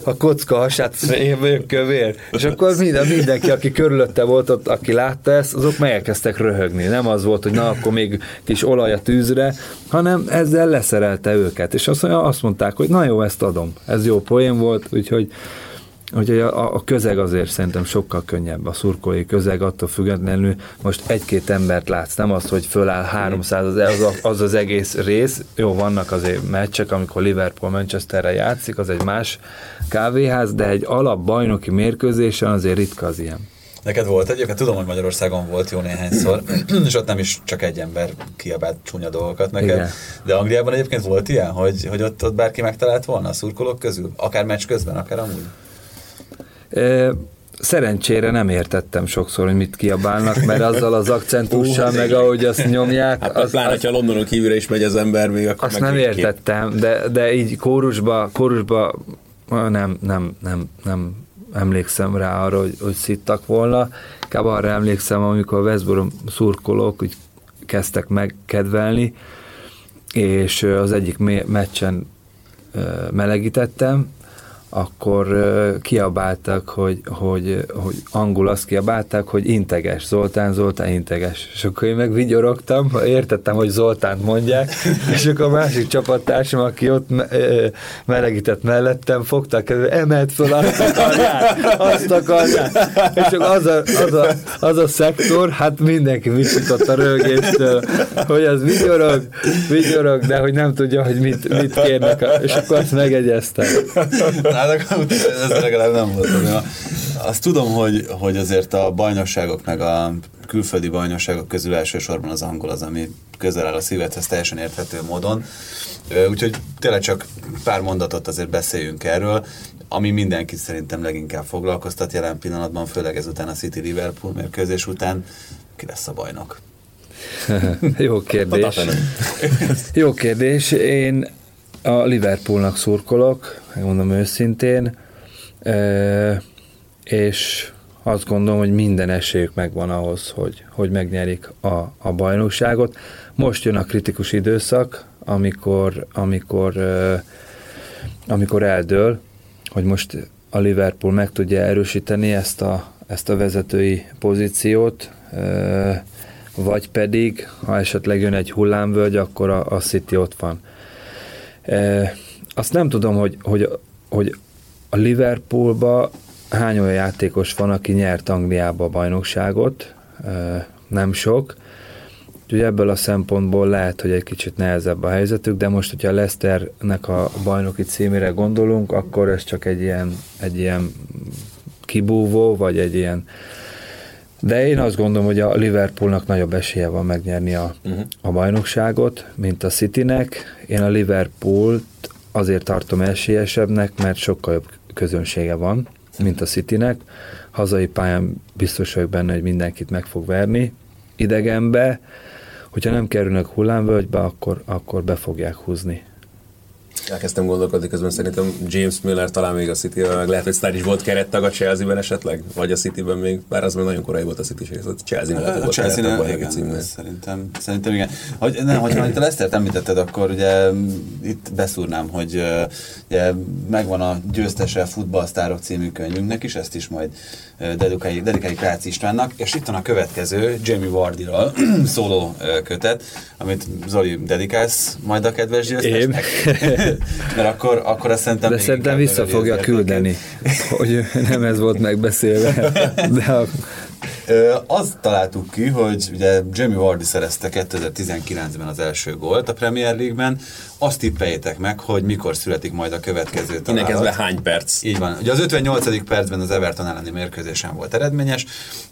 a kocka hasát, én vagyok kövér. És akkor minden, mindenki, aki körülötte volt ott, aki látta ezt, azok megkezdtek röhögni. Nem az volt, hogy na, akkor még kis olaj a tűzre, hanem ezzel lesz leszerelte őket, és azt, azt mondták, hogy na jó, ezt adom, ez jó poén volt, úgyhogy Úgyhogy a, a közeg azért szerintem sokkal könnyebb, a szurkolói közeg attól függetlenül most egy-két embert látsz, nem az, hogy föláll 300, az az, az az egész rész, jó, vannak azért meccsek, amikor Liverpool Manchesterre játszik, az egy más kávéház, de egy alap bajnoki mérkőzésen azért ritka az ilyen. Neked volt egyébként, tudom, hogy Magyarországon volt jó néhányszor, és ott nem is csak egy ember kiabált csúnya dolgokat neked, Igen. de Angliában egyébként volt ilyen, hogy, hogy ott, ott bárki megtalált volna a szurkolók közül, akár meccs közben, akár amúgy? E, szerencsére nem értettem sokszor, hogy mit kiabálnak, mert azzal az akcentussal, meg ahogy azt nyomják. Hát az, pláne, az, ha Londonon kívülre is megy az ember, még akkor Azt nem értettem, de, de így kórusba, kórusba nem, nem, nem, nem emlékszem rá arra, hogy, hogy szittak volna. Inkább arra emlékszem, amikor a Westbrom szurkolók úgy kezdtek megkedvelni, és az egyik meccsen melegítettem, akkor kiabáltak, hogy, hogy, hogy angol azt kiabálták, hogy integes, Zoltán, Zoltán integes. És akkor én meg vigyorogtam, értettem, hogy Zoltán mondják, és akkor a másik csapattársam, aki ott melegített mellettem, fogtak, emelt fel, azt akarják, azt akarják. És akkor az a, az a, az a szektor, hát mindenki visított a rögéstől, hogy az vigyorog, vigyorog, de hogy nem tudja, hogy mit, mit kérnek, és akkor azt megegyeztem. Hát ez legalább nem volt probléma. Azt tudom, hogy, hogy azért a bajnokságok meg a külföldi bajnokságok közül elsősorban az angol az, ami közel áll a szívedhez teljesen érthető módon. Úgyhogy tényleg csak pár mondatot azért beszéljünk erről, ami mindenkit szerintem leginkább foglalkoztat jelen pillanatban, főleg ezután a City-Liverpool mérkőzés után, ki lesz a bajnok. Jó kérdés. Jó kérdés. Én a Liverpoolnak szurkolok, megmondom őszintén, és azt gondolom, hogy minden esélyük megvan ahhoz, hogy, hogy megnyerik a, a bajnokságot. Most jön a kritikus időszak, amikor, amikor, amikor eldől, hogy most a Liverpool meg tudja erősíteni ezt a, ezt a vezetői pozíciót, vagy pedig, ha esetleg jön egy hullámvölgy, akkor a, a City ott van. Azt nem tudom, hogy, hogy, hogy a Liverpoolba hány olyan játékos van, aki nyert Angliába a bajnokságot, nem sok, Úgyhogy ebből a szempontból lehet, hogy egy kicsit nehezebb a helyzetük, de most, hogyha a Leicesternek a bajnoki címére gondolunk, akkor ez csak egy ilyen, egy ilyen kibúvó, vagy egy ilyen de én azt gondolom, hogy a Liverpoolnak nagyobb esélye van megnyerni a, uh-huh. a bajnokságot, mint a Citynek. Én a Liverpoolt azért tartom esélyesebbnek, mert sokkal jobb közönsége van, mint a Citynek. Hazai pályán biztos vagyok benne, hogy mindenkit meg fog verni. Idegenbe, hogyha nem kerülnek hullámvölgybe, akkor, akkor be fogják húzni elkezdtem gondolkodni, közben szerintem James Miller talán még a city meg lehet, hogy is volt kerettag a Chelsea-ben esetleg, vagy a City-ben még, bár az még nagyon korai volt a City, és a Chelsea nem volt Chelsea a igen, szerintem, szerintem igen. Hogy, nem, hogyha itt a Lesztert említetted, akkor ugye itt beszúrnám, hogy ugye, megvan a győztese futballsztárok című könyvünknek is, ezt is majd dedikáljuk, dedikáljuk Rácz Istvánnak, és itt van a következő Jamie Vardyról szóló kötet, amit Zoli dedikálsz majd a kedves győztesnek. Mert akkor, akkor azt szerintem... De szerintem vissza fogja küldeni, hogy nem ez volt megbeszélve. De a... Azt találtuk ki, hogy ugye Jamie Vardy szerezte 2019-ben az első gólt a Premier League-ben, azt tippeljétek meg, hogy mikor születik majd a következő találat. Innen hány perc? Így van. Ugye az 58. percben az Everton elleni mérkőzésen volt eredményes,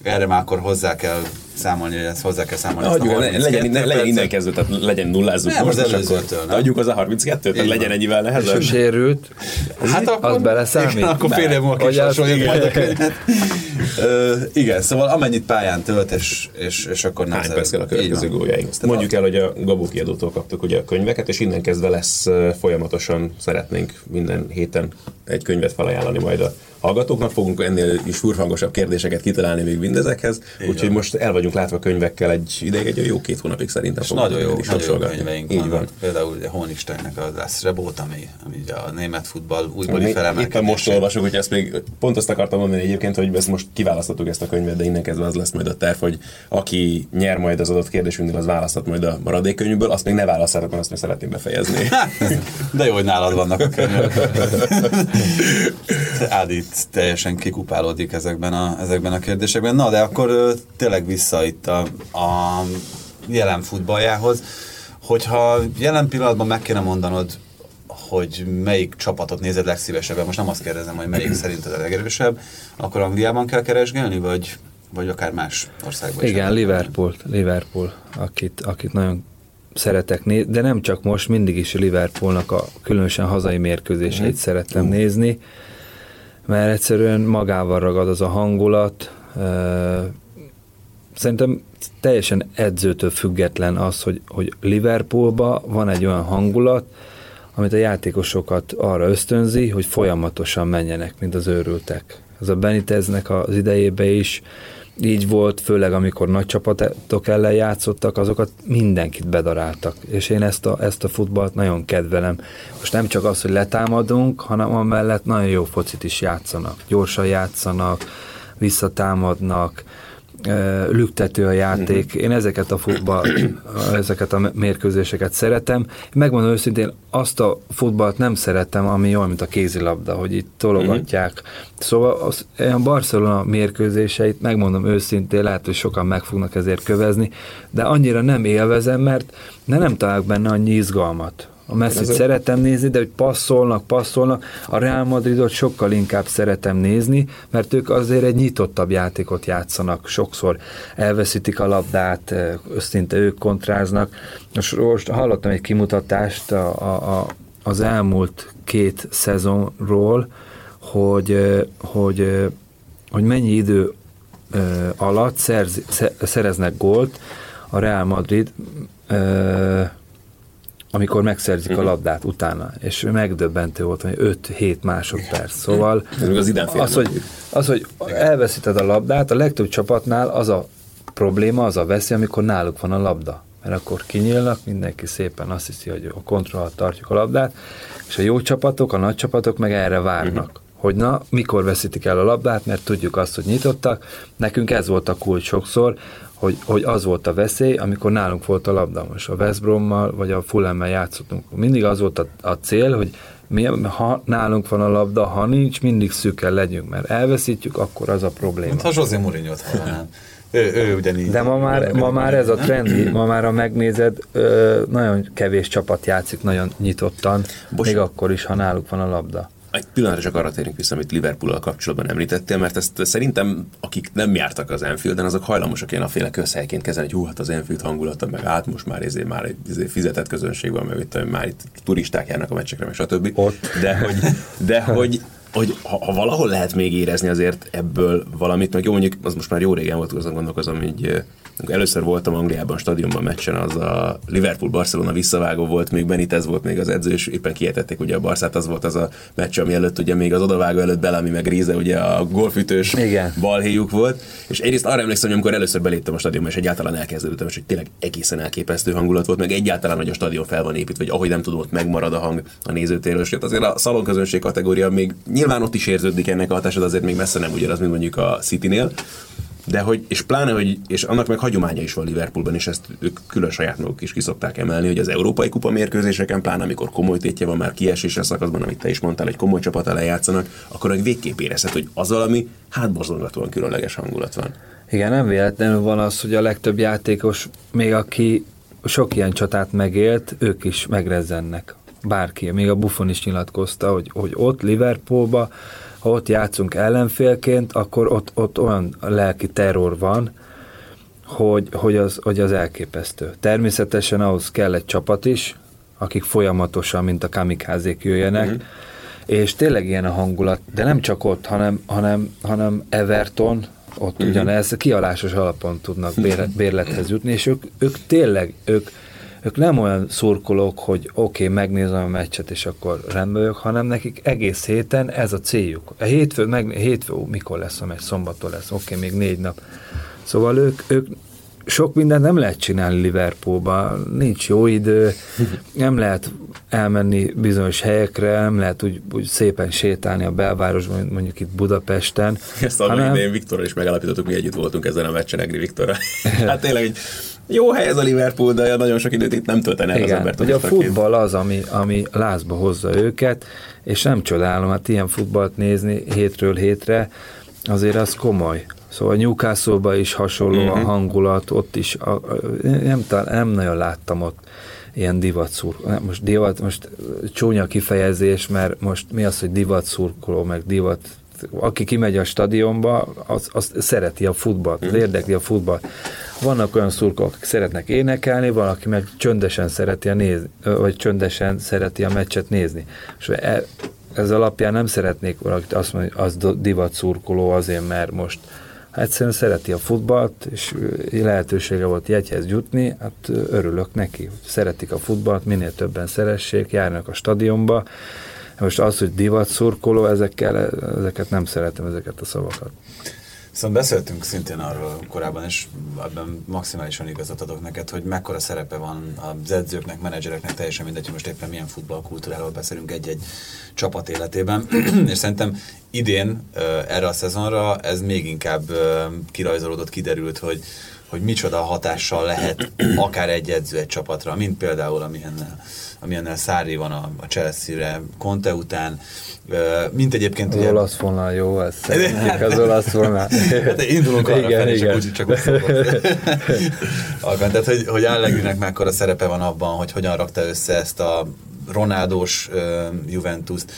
erre már akkor hozzá kell számolni, hogy ezt hozzá kell számolni. Adjuk, a legyen, ne, legyen innen kezdve, tehát legyen nullázzuk nem, most, az előzőtől, nem? Adjuk az a 32-t, tehát legyen ennyivel nehezebb. Sérült. Hát akkor, az beleszámít? Igen, akkor fél év múlva majd a könyvet. igen, szóval amennyit pályán tölt, és, és, és akkor nem Hány perc kell a következő góljáink. Mondjuk el, hogy a Gabó kiadótól kaptuk ugye a könyveket, és innen kezdve lesz folyamatosan, szeretnénk minden héten egy könyvet felajánlani majd a hallgatóknak, fogunk ennél is furfangosabb kérdéseket kitalálni még mindezekhez, úgyhogy most el vagyunk látva könyvekkel egy ideig, egy jó két hónapig szerintem. És nagyon jó, nagyon jó könyveink Így van. Például a Honigsteinnek a Das Rebot, ami, ami a német futball újbóli felemelkedése. Éppen most olvasok, hogy ezt még pont azt akartam mondani egyébként, hogy ezt most kiválasztottuk ezt a könyvet, de innen kezdve az lesz majd a terv, hogy aki nyer majd az adott kérdésünknél, az választhat majd a maradék könyvből, azt még ne választhatok, mert azt még szeretném befejezni. de jó, hogy nálad vannak a könyvek. Ádi teljesen kikupálódik ezekben a, ezekben a kérdésekben. Na, de akkor tényleg vissza itt a, a jelen futballjához. Hogyha jelen pillanatban meg kéne mondanod, hogy melyik csapatot nézed legszívesebben, most nem azt kérdezem, hogy melyik szerinted a legerősebb, akkor Angliában kell keresgélni, vagy, vagy akár más országban Igen, Liverpool, Liverpool, akit, akit nagyon szeretek nézni, de nem csak most, mindig is Liverpoolnak a különösen hazai mérkőzéseit uh-huh. szerettem uh. nézni mert egyszerűen magával ragad az a hangulat. Szerintem teljesen edzőtől független az, hogy, hogy Liverpoolba van egy olyan hangulat, amit a játékosokat arra ösztönzi, hogy folyamatosan menjenek, mint az őrültek. Ez a Beniteznek az idejébe is így volt, főleg amikor nagy csapatok ellen játszottak, azokat mindenkit bedaráltak. És én ezt a, ezt a futballt nagyon kedvelem. Most nem csak az, hogy letámadunk, hanem amellett nagyon jó focit is játszanak. Gyorsan játszanak, visszatámadnak, lüktető a játék. Uh-huh. Én ezeket a futball, ezeket a mérkőzéseket szeretem. Megmondom őszintén, azt a futballt nem szeretem, ami olyan, mint a kézilabda, hogy itt tologatják. Uh-huh. Szóval az, a Barcelona mérkőzéseit, megmondom őszintén, lehet, hogy sokan meg fognak ezért kövezni, de annyira nem élvezem, mert ne nem találok benne annyi izgalmat. A messi Ez szeretem nézni, de hogy passzolnak, passzolnak. A Real Madridot sokkal inkább szeretem nézni, mert ők azért egy nyitottabb játékot játszanak. Sokszor elveszítik a labdát, összinte ők kontráznak. Most, most hallottam egy kimutatást a, a, a, az elmúlt két szezonról, hogy, hogy, hogy mennyi idő alatt szerz, szereznek gólt a Real Madrid amikor megszerzik a mhm. labdát utána, és megdöbbentő volt, hogy 5-7 másodperc. Szóval az, az, hogy, az, hogy elveszíted a labdát, a legtöbb csapatnál az a probléma, az a veszi, amikor náluk van a labda. Mert akkor kinyílnak, mindenki szépen azt hiszi, hogy a kontrollat tartjuk a labdát, és a jó csapatok, a nagy csapatok meg erre várnak. Hogy na, mikor veszítik el a labdát, mert tudjuk azt, hogy nyitottak. Nekünk ez volt a kulcs sokszor, hogy, hogy az volt a veszély, amikor nálunk volt a labda. Most a West Brommal vagy a Fulham-mel játszottunk. Mindig az volt a, a cél, hogy mi, ha nálunk van a labda, ha nincs, mindig szűkkel legyünk, mert elveszítjük, akkor az a probléma. Mint ha José Mourinho-t Ő, ő ugyanígy. De ma már, ma már ez a trendi, ma már a megnézed, nagyon kevés csapat játszik nagyon nyitottan, Bos. még akkor is, ha náluk van a labda egy pillanatra csak arra térünk vissza, amit liverpool kapcsolatban említettél, mert ezt szerintem, akik nem jártak az Enfielden, azok hajlamosak ilyen a féle közhelyként kezelni, hogy hú, hát az Enfield hangulata, meg át most már ezért már ezért fizetett közönség van, mert itt, már itt turisták járnak a meccsekre, meg stb. Ott. De hogy, de hogy hogy ha, ha, valahol lehet még érezni azért ebből valamit, meg jó mondjuk, az most már jó régen volt, azon gondolkozom, hogy először voltam Angliában, stadionban meccsen, az a Liverpool-Barcelona visszavágó volt, még Benitez volt még az edző, és éppen kietették ugye a Barszát, az volt az a meccs, ami előtt ugye még az odavágó előtt Belami meg Ríze, ugye a golfütős Igen. balhéjuk volt, és egyrészt arra emlékszem, hogy amikor először beléptem a stadionba, és egyáltalán elkezdődtem, és hogy tényleg egészen elképesztő hangulat volt, meg egyáltalán, hogy a stadion fel van építve, vagy ahogy nem tudom, ott megmarad a hang a nézőtérről, és azért a szalonközönség kategória még nyilván ott is érződik ennek a hatásod, azért még messze nem ugyanaz, mint mondjuk a City-nél, de hogy, és pláne, hogy, és annak meg hagyománya is van Liverpoolban, és ezt ők külön saját maguk is kiszokták emelni, hogy az európai kupa mérkőzéseken, pláne amikor komoly tétje van már kieséses szakaszban, amit te is mondtál, hogy komoly csapat ellen játszanak, akkor egy végképp érezhet, hogy az valami hátborzongatóan különleges hangulat van. Igen, nem véletlenül van az, hogy a legtöbb játékos, még aki sok ilyen csatát megélt, ők is megrezzennek. Bárki, még a Buffon is nyilatkozta, hogy, hogy ott Liverpoolba ha ott játszunk ellenfélként, akkor ott, ott olyan lelki terror van, hogy, hogy, az, hogy az elképesztő. Természetesen ahhoz kell egy csapat is, akik folyamatosan, mint a kamikázék jöjjenek, uh-huh. és tényleg ilyen a hangulat, de nem csak ott, hanem, hanem, hanem Everton, ott uh-huh. ugyanez, kialásos alapon tudnak bér, bérlethez jutni, és ők, ők tényleg, ők, ők nem olyan szurkolók, hogy oké, okay, megnézem a meccset, és akkor vagyok, hanem nekik egész héten ez a céljuk. A hétfő, meg, hétfő, ó, mikor lesz a meccs, szombaton lesz, oké, okay, még négy nap. Szóval ők, ők sok mindent nem lehet csinálni Liverpoolban, nincs jó idő, nem lehet elmenni bizonyos helyekre, nem lehet úgy, úgy szépen sétálni a belvárosban, mondjuk itt Budapesten. Ezt a hanem... idején Viktorral is megalapítottuk, mi együtt voltunk ezen a meccsen, Egri Viktorral. hát tényleg, hogy jó hely ez a Liverpool, de nagyon sok időt itt nem töltene el az embert. Ugye a futball az, ami, ami lázba hozza őket, és nem csodálom, hát ilyen futballt nézni hétről hétre, azért az komoly. Szóval Newcastle-ba is hasonló uh-huh. a mhm. hangulat, ott is, a, a, nem, nem nagyon láttam ott ilyen divatszur. Most divat, most csúnya kifejezés, mert most mi az, hogy divatszurkoló, meg divat aki kimegy a stadionba, az, az szereti a futballt, az mhm. érdekli a futballt. Vannak olyan szurkolók, akik szeretnek énekelni, valaki meg csöndesen szereti a nézni, vagy csöndesen szereti a meccset nézni. És e, ez alapján nem szeretnék valakit azt mondani, hogy az divat szurkoló azért, mert most egyszerűen szereti a futballt, és lehetősége volt jegyhez jutni, hát örülök neki. Szeretik a futballt, minél többen szeressék, járnak a stadionba. Most az, hogy divat szurkoló, ezekkel, ezeket nem szeretem, ezeket a szavakat. Viszont beszéltünk szintén arról korábban, és ebben maximálisan igazat adok neked, hogy mekkora szerepe van az edzőknek, menedzsereknek, teljesen mindegy, hogy most éppen milyen futballkultúráról beszélünk egy-egy csapat életében. és szerintem idén erre a szezonra ez még inkább kirajzolódott, kiderült, hogy hogy micsoda hatással lehet akár egy edző egy csapatra, mint például amilyennel, amilyennel Szári van a, a Chelsea-re, Conte után, mint egyébként... Az ugye... olasz vonal jó, ez az olasz vonal. hát indulunk arra igen, fel, igen. úgy csak úgy Tehát, hogy, hogy Allegrinek mekkora szerepe van abban, hogy hogyan rakta össze ezt a Ronaldos uh, Juventus-t,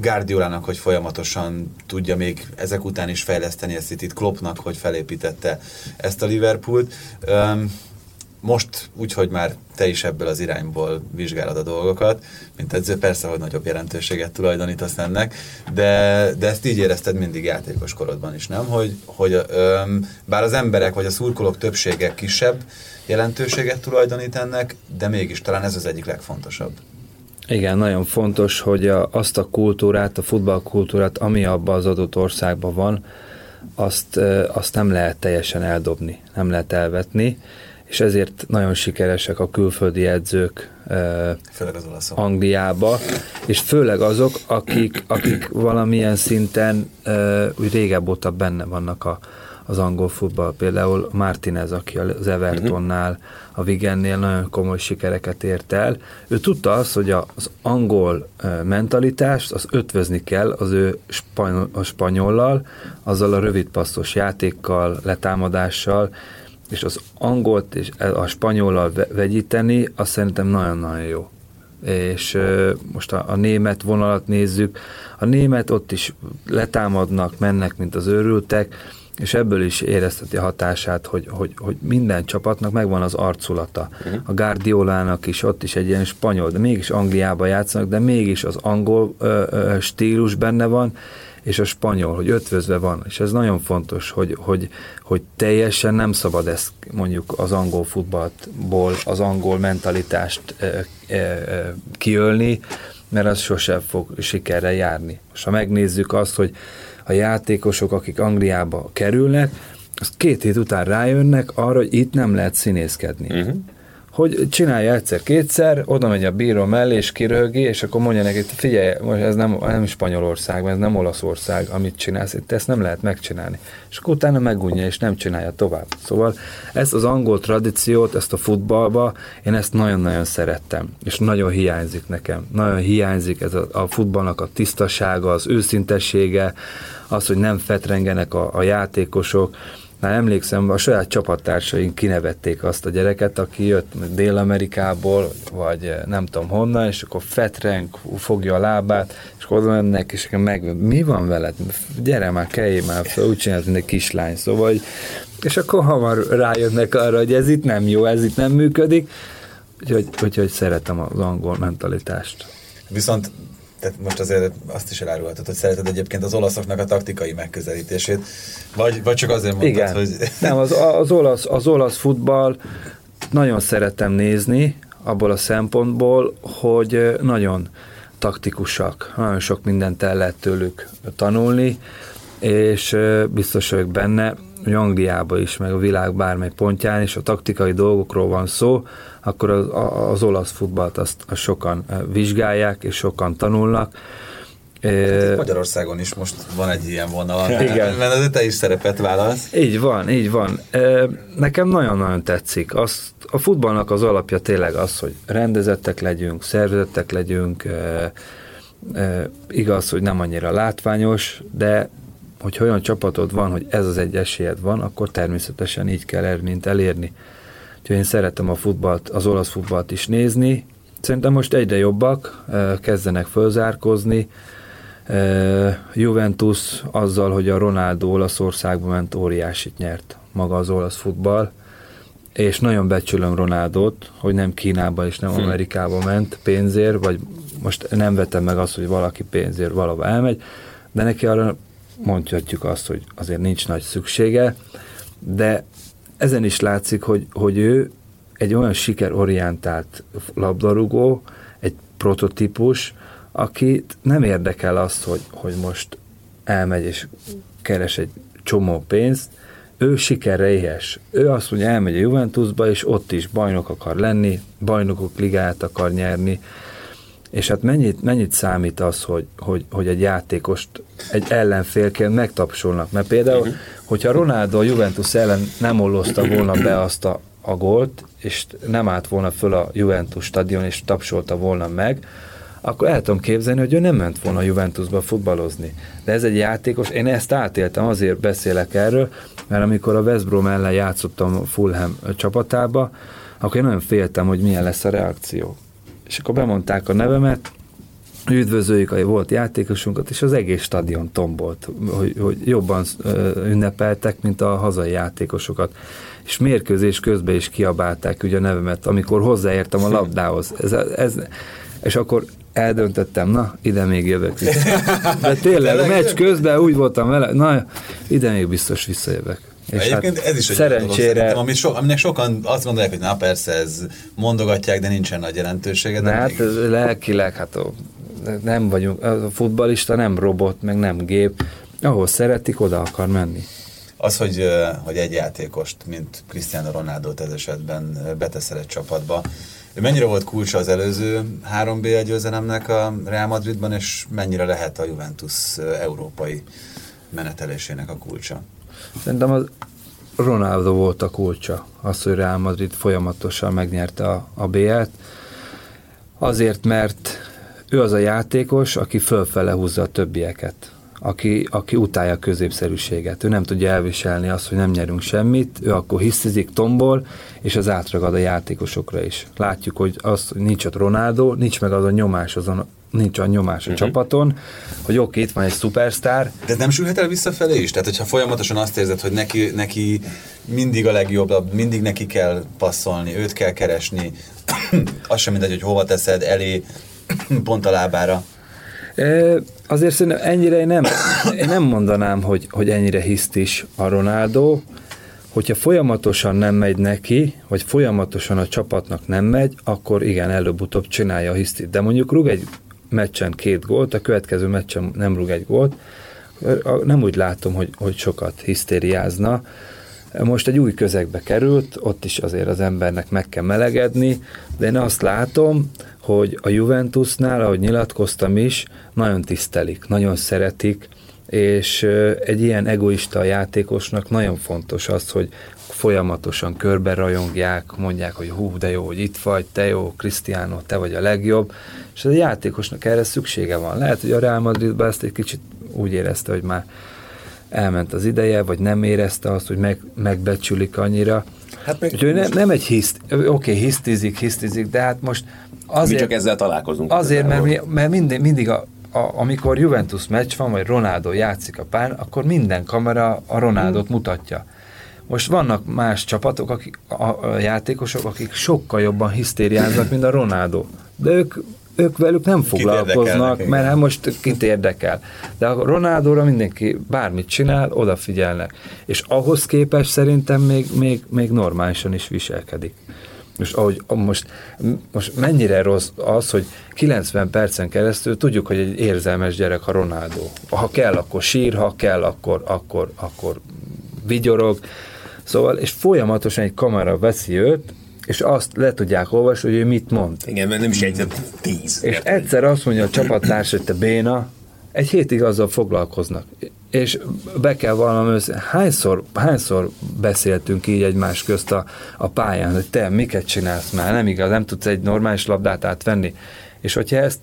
Guardiolának, hogy folyamatosan tudja még ezek után is fejleszteni a City-t, Kloppnak, hogy felépítette ezt a Liverpoolt. Um, most úgy, hogy már te is ebből az irányból vizsgálod a dolgokat, mint edző, persze, hogy nagyobb jelentőséget tulajdonítasz ennek, de, de ezt így érezted mindig játékos korodban is, nem? Hogy, hogy öm, bár az emberek vagy a szurkolók többsége kisebb jelentőséget tulajdonít ennek, de mégis talán ez az egyik legfontosabb. Igen, nagyon fontos, hogy a, azt a kultúrát, a futballkultúrát, ami abban az adott országban van, azt, azt nem lehet teljesen eldobni, nem lehet elvetni, és ezért nagyon sikeresek a külföldi edzők főleg az olaszok. Angliába, és főleg azok, akik, akik valamilyen szinten úgy régebb óta benne vannak a, az angol futball. Például Martinez, aki az Evertonnál, a Vigennél nagyon komoly sikereket ért el. Ő tudta azt, hogy az angol mentalitást az ötvözni kell az ő spanyol, a spanyollal, azzal a rövidpasszos játékkal, letámadással, és az angolt és a spanyollal vegyíteni, azt szerintem nagyon-nagyon jó. És most a, a német vonalat nézzük, a német ott is letámadnak, mennek, mint az őrültek, és ebből is érezteti a hatását, hogy, hogy, hogy minden csapatnak megvan az arculata. Uh-huh. A Guardiolának is ott is egy ilyen spanyol, de mégis Angliába játszanak, de mégis az angol ö, ö, stílus benne van, és a spanyol, hogy ötvözve van, és ez nagyon fontos, hogy, hogy, hogy teljesen nem szabad ezt mondjuk az angol futballból, az angol mentalitást e, e, kiölni, mert az sosem fog sikerre járni. És ha megnézzük azt, hogy a játékosok, akik Angliába kerülnek, az két hét után rájönnek arra, hogy itt nem lehet színészkedni. Uh-huh hogy csinálja egyszer-kétszer, oda megy a bíró mellé, és kirögi, és akkor mondja neki, figyelj, most ez nem, nem Spanyolország, ez nem Olaszország, amit csinálsz, itt ezt nem lehet megcsinálni. És akkor utána megunja, és nem csinálja tovább. Szóval ezt az angol tradíciót, ezt a futballba, én ezt nagyon-nagyon szerettem, és nagyon hiányzik nekem. Nagyon hiányzik ez a, a futballnak a tisztasága, az őszintessége, az, hogy nem fetrengenek a, a játékosok, már emlékszem, a saját csapattársaink kinevették azt a gyereket, aki jött Dél-Amerikából, vagy eh, nem tudom honnan, és akkor fetrenk, fogja a lábát, és akkor oda mennek, és akkor meg, mi van veled? Gyere már, kelj már fel, úgy csinált, mint egy kislány. Szóval, és akkor hamar rájönnek arra, hogy ez itt nem jó, ez itt nem működik, úgyhogy, úgyhogy szeretem az angol mentalitást. Viszont tehát most azért azt is elárulhatod, hogy szereted egyébként az olaszoknak a taktikai megközelítését, vagy, vagy csak azért mondtad, Igen. hogy... Nem, az, az, olasz, az olasz futball nagyon szeretem nézni, abból a szempontból, hogy nagyon taktikusak, nagyon sok mindent el lehet tőlük tanulni, és biztos vagyok benne, hogy Angliában is, meg a világ bármely pontján is a taktikai dolgokról van szó, akkor az, az olasz futballt azt, azt sokan vizsgálják, és sokan tanulnak. Hát Magyarországon is most van egy ilyen vonal, Igen. mert az te is szerepet válasz. Így van, így van. Nekem nagyon-nagyon tetszik. Azt, a futballnak az alapja tényleg az, hogy rendezettek legyünk, szervezettek legyünk, igaz, hogy nem annyira látványos, de hogy olyan csapatod van, hogy ez az egy esélyed van, akkor természetesen így kell eredményt elérni. Úgyhogy én szeretem a futballt, az olasz futballt is nézni. Szerintem most egyre jobbak, kezdenek fölzárkozni. Juventus azzal, hogy a Ronaldo Olaszországba ment, óriásit nyert maga az olasz futball, és nagyon becsülöm Ronaldot, hogy nem Kínába és nem hm. Amerikába ment pénzért, vagy most nem vetem meg azt, hogy valaki pénzért valahova elmegy, de neki arra mondhatjuk azt, hogy azért nincs nagy szüksége, de ezen is látszik, hogy, hogy ő egy olyan sikerorientált labdarúgó, egy prototípus, akit nem érdekel azt, hogy, hogy most elmegy és keres egy csomó pénzt, ő sikerre éhes. Ő azt mondja, elmegy a Juventusba, és ott is bajnok akar lenni, bajnokok ligáját akar nyerni, és hát mennyit, mennyit számít az, hogy, hogy, hogy egy játékost egy ellenfélként megtapsolnak? Mert például, uh-huh. hogyha Ronaldo a Juventus ellen nem ollozta volna be azt a, a gólt, és nem állt volna föl a Juventus stadion, és tapsolta volna meg, akkor el tudom képzelni, hogy ő nem ment volna a Juventusba futballozni. De ez egy játékos, én ezt átéltem, azért beszélek erről, mert amikor a West Brom ellen játszottam Fulham csapatába, akkor én nagyon féltem, hogy milyen lesz a reakció. És akkor bemondták a nevemet, üdvözöljük a volt játékosunkat, és az egész stadion tombolt, hogy, hogy jobban ünnepeltek, mint a hazai játékosokat. És mérkőzés közben is kiabálták ugye a nevemet, amikor hozzáértem a labdához. Ez, ez, és akkor eldöntöttem, na, ide még jövök vissza. De tényleg, a meccs közben úgy voltam vele, na, ide még biztos visszajövök. És Egyébként hát ez is egy szerencsére... dolog, ami so, aminek sokan azt gondolják, hogy na persze, ez mondogatják, de nincsen nagy jelentősége. De hát mégis... lelkileg, hát nem vagyunk, a futbalista nem robot, meg nem gép, ahol szeretik, oda akar menni. Az, hogy, hogy egy játékost, mint Cristiano Ronaldo ez esetben beteszel egy csapatba, mennyire volt kulcsa az előző 3B győzelemnek a Real Madridban, és mennyire lehet a Juventus európai menetelésének a kulcsa? Szerintem az Ronaldo volt a kulcsa, az, hogy Real Madrid folyamatosan megnyerte a, a BL-t, azért, mert ő az a játékos, aki fölfele húzza a többieket aki, aki utálja a középszerűséget. Ő nem tudja elviselni azt, hogy nem nyerünk semmit, ő akkor hisztizik, tombol, és az átragad a játékosokra is. Látjuk, hogy az, hogy nincs ott Ronaldo, nincs meg az a nyomás azon, nincs a nyomás a uh-huh. csapaton, hogy oké, itt van egy szupersztár. De nem sülhet el visszafelé is? Tehát, hogyha folyamatosan azt érzed, hogy neki, neki mindig a legjobb, mindig neki kell passzolni, őt kell keresni, az sem mindegy, hogy hova teszed elé, pont a lábára. Azért szerintem ennyire én nem, én nem mondanám, hogy, hogy ennyire hisztis a Ronaldo, hogyha folyamatosan nem megy neki, vagy folyamatosan a csapatnak nem megy, akkor igen, előbb-utóbb csinálja a hisztit. De mondjuk rúg egy meccsen két gólt, a következő meccsen nem rúg egy gólt, nem úgy látom, hogy, hogy sokat hisztériázna. Most egy új közegbe került, ott is azért az embernek meg kell melegedni, de én azt látom, hogy a Juventusnál, ahogy nyilatkoztam is, nagyon tisztelik, nagyon szeretik, és egy ilyen egoista játékosnak nagyon fontos az, hogy folyamatosan körbe rajongják, mondják, hogy hú, de jó, hogy itt vagy, te jó, Cristiano, te vagy a legjobb, és a játékosnak erre szüksége van. Lehet, hogy a Real Madridban ezt egy kicsit úgy érezte, hogy már elment az ideje, vagy nem érezte azt, hogy meg, megbecsülik annyira. Hát meg Úgyhogy nem, nem egy hiszt, oké, okay, hisztizik, hisztizik, de hát most Azért, mi csak ezzel találkozunk. Azért, mert, mi, mert mindig, mindig a, a, amikor Juventus meccs van, vagy Ronaldo játszik a pár, akkor minden kamera a Ronaldot hmm. mutatja. Most vannak más csapatok, akik, a, a játékosok, akik sokkal jobban hisztériáznak, mint a Ronaldo. De ők, ők velük nem foglalkoznak, mert hát most kit érdekel. De a Ronaldóra mindenki bármit csinál, odafigyelnek. És ahhoz képest szerintem még, még, még normálisan is viselkedik. Most, ahogy, most, most mennyire rossz az, hogy 90 percen keresztül tudjuk, hogy egy érzelmes gyerek a Ronaldo. Ha kell, akkor sír, ha kell, akkor, akkor, akkor vigyorog. Szóval, és folyamatosan egy kamera veszi őt, és azt le tudják olvasni, hogy ő mit mond. Igen, mert nem is egy tíz. És egyszer azt mondja a csapattárs, hogy te béna, egy hétig azzal foglalkoznak. És be kell vallanom össze, hányszor, hányszor beszéltünk így egymás közt a, a pályán, hogy te miket csinálsz már, nem igaz, nem tudsz egy normális labdát átvenni. És hogyha ezt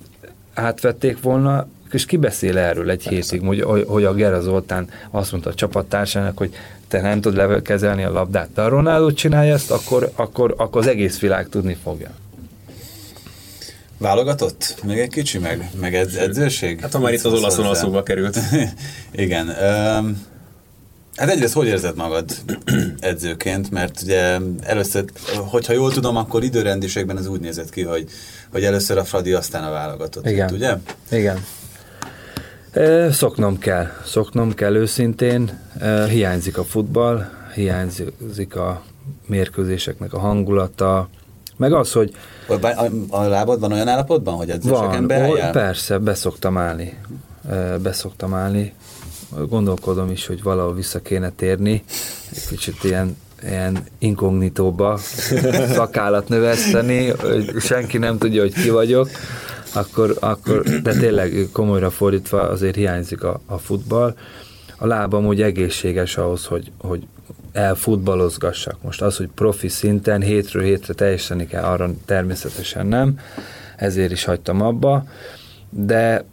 átvették volna, és ki beszél erről egy Persze. hétig, hogy, hogy a Gera Zoltán azt mondta a csapattársának, hogy te nem tudod kezelni a labdát. De a Ronaldo csinálja ezt, akkor, akkor, akkor az egész világ tudni fogja. Válogatott? Még egy kicsi, meg, meg edz, edzőség? Hát ha már itt az olaszon szóba került. Igen. Um, Hát egyrészt hogy érzed magad edzőként, mert ugye először, hogyha jól tudom, akkor időrendiségben ez úgy nézett ki, hogy, hogy először a Fradi, aztán a válogatott. Igen. Ugye? Igen. Szoknom kell, szoknom kell őszintén. Hiányzik a futball, hiányzik a mérkőzéseknek a hangulata, meg az, hogy... A, a, a lábad van olyan állapotban, hogy edzéseken van, Persze, beszoktam állni. Beszoktam állni. Gondolkodom is, hogy valahol vissza kéne térni. Egy kicsit ilyen ilyen inkognitóba szakállat növeszteni, hogy senki nem tudja, hogy ki vagyok, akkor, akkor de tényleg komolyra fordítva azért hiányzik a, a futball. A lábam úgy egészséges ahhoz, hogy, hogy elfutballozgassak. Most az, hogy profi szinten hétről hétre teljesíteni kell, arra természetesen nem, ezért is hagytam abba, de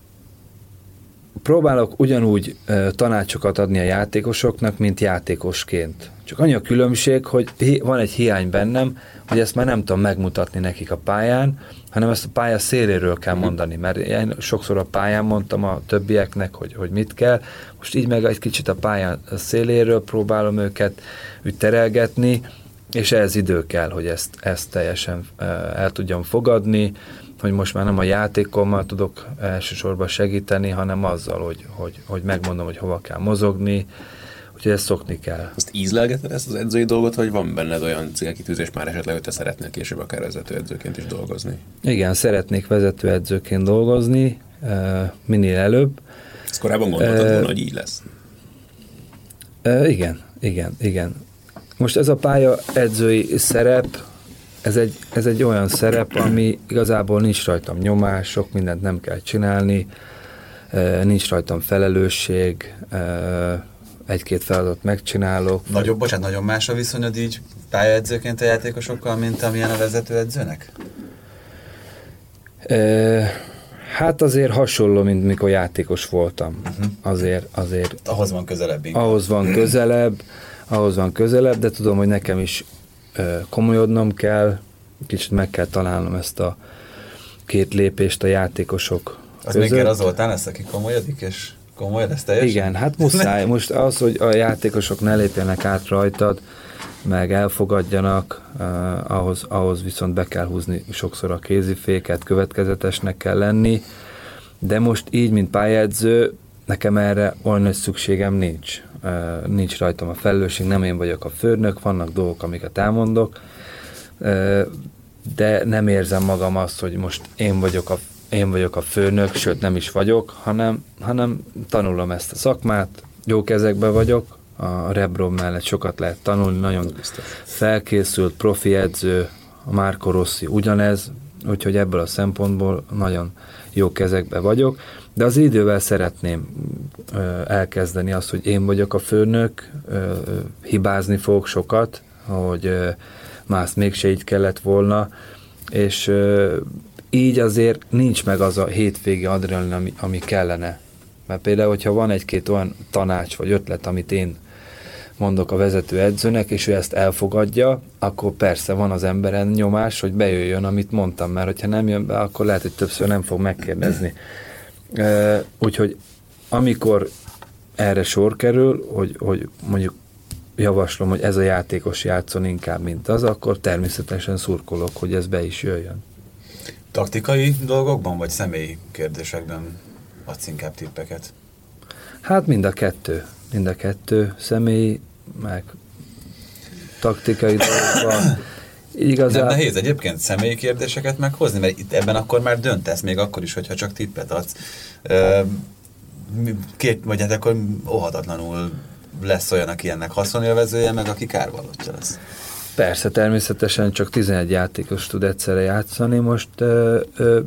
próbálok ugyanúgy tanácsokat adni a játékosoknak, mint játékosként. Csak annyi a különbség, hogy van egy hiány bennem, hogy ezt már nem tudom megmutatni nekik a pályán, hanem ezt a pálya széléről kell mondani, mert én sokszor a pályán mondtam a többieknek, hogy, hogy mit kell, most így meg egy kicsit a pályán széléről próbálom őket úgy terelgetni, és ez idő kell, hogy ezt, ezt teljesen el tudjam fogadni, hogy most már nem a játékommal tudok elsősorban segíteni, hanem azzal, hogy, hogy, hogy megmondom, hogy hova kell mozogni, úgyhogy ezt szokni kell. Azt ízlelgeted ezt az edzői dolgot, vagy van benned olyan célkitűzés már esetleg, hogy te szeretnél később akár vezetőedzőként is dolgozni? Igen, szeretnék vezetőedzőként dolgozni, minél előbb. Ezt korábban gondoltad volna, hogy így lesz? Igen, igen, igen. Most ez a pálya edzői szerep, ez egy, ez egy olyan szerep, ami igazából nincs rajtam nyomás, sok mindent nem kell csinálni, nincs rajtam felelősség, egy-két feladatot megcsinálok. Nagyobb, bocsánat, nagyon más a viszonyod így pályaedzőként a játékosokkal, mint amilyen a vezetőedzőnek? Hát azért hasonló, mint mikor játékos voltam. Uh-huh. Azért, azért... Ahhoz van közelebb inkább. Ahhoz van közelebb, ahhoz van közelebb, de tudom, hogy nekem is komolyodnom kell, kicsit meg kell találnom ezt a két lépést a játékosok Az között. még Zoltán lesz, aki komolyodik, és komoly lesz teljesen? Igen, hát muszáj. Most az, hogy a játékosok ne lépjenek át rajtad, meg elfogadjanak, uh, ahhoz, ahhoz viszont be kell húzni sokszor a kéziféket, következetesnek kell lenni, de most így, mint pályáző, nekem erre olyan nagy szükségem nincs. Uh, nincs rajtam a felelősség, nem én vagyok a főnök, vannak dolgok, amiket elmondok, uh, de nem érzem magam azt, hogy most én vagyok a én vagyok a főnök, sőt nem is vagyok, hanem, hanem tanulom ezt a szakmát, jó kezekben vagyok, a Rebrom mellett sokat lehet tanulni, nagyon felkészült, profi edző, a Márko Rossi ugyanez, úgyhogy ebből a szempontból nagyon jó kezekbe vagyok, de az idővel szeretném ö, elkezdeni azt, hogy én vagyok a főnök, ö, hibázni fogok sokat, hogy ö, más mégse így kellett volna, és így azért nincs meg az a hétvégi adrenalin, ami, ami kellene. Mert például, hogyha van egy-két olyan tanács vagy ötlet, amit én mondok a vezető edzőnek, és ő ezt elfogadja, akkor persze van az emberen nyomás, hogy bejöjjön, amit mondtam, mert hogyha nem jön be, akkor lehet, hogy többször nem fog megkérdezni. Úgyhogy amikor erre sor kerül, hogy, hogy mondjuk javaslom, hogy ez a játékos játszon inkább, mint az, akkor természetesen szurkolok, hogy ez be is jöjjön. Taktikai dolgokban, vagy személyi kérdésekben adsz inkább tippeket? Hát mind a kettő. Mind a kettő. Személyi, meg taktikai dolgokban. Igazán... Nem nehéz egyébként személyi kérdéseket meghozni, mert itt ebben akkor már döntesz, még akkor is, hogyha csak tippet adsz. Két, vagy hát akkor óhatatlanul lesz olyan, aki ennek haszonélvezője, meg aki kárvalótja lesz. Persze, természetesen csak 11 játékos tud egyszerre játszani. Most ö, ö,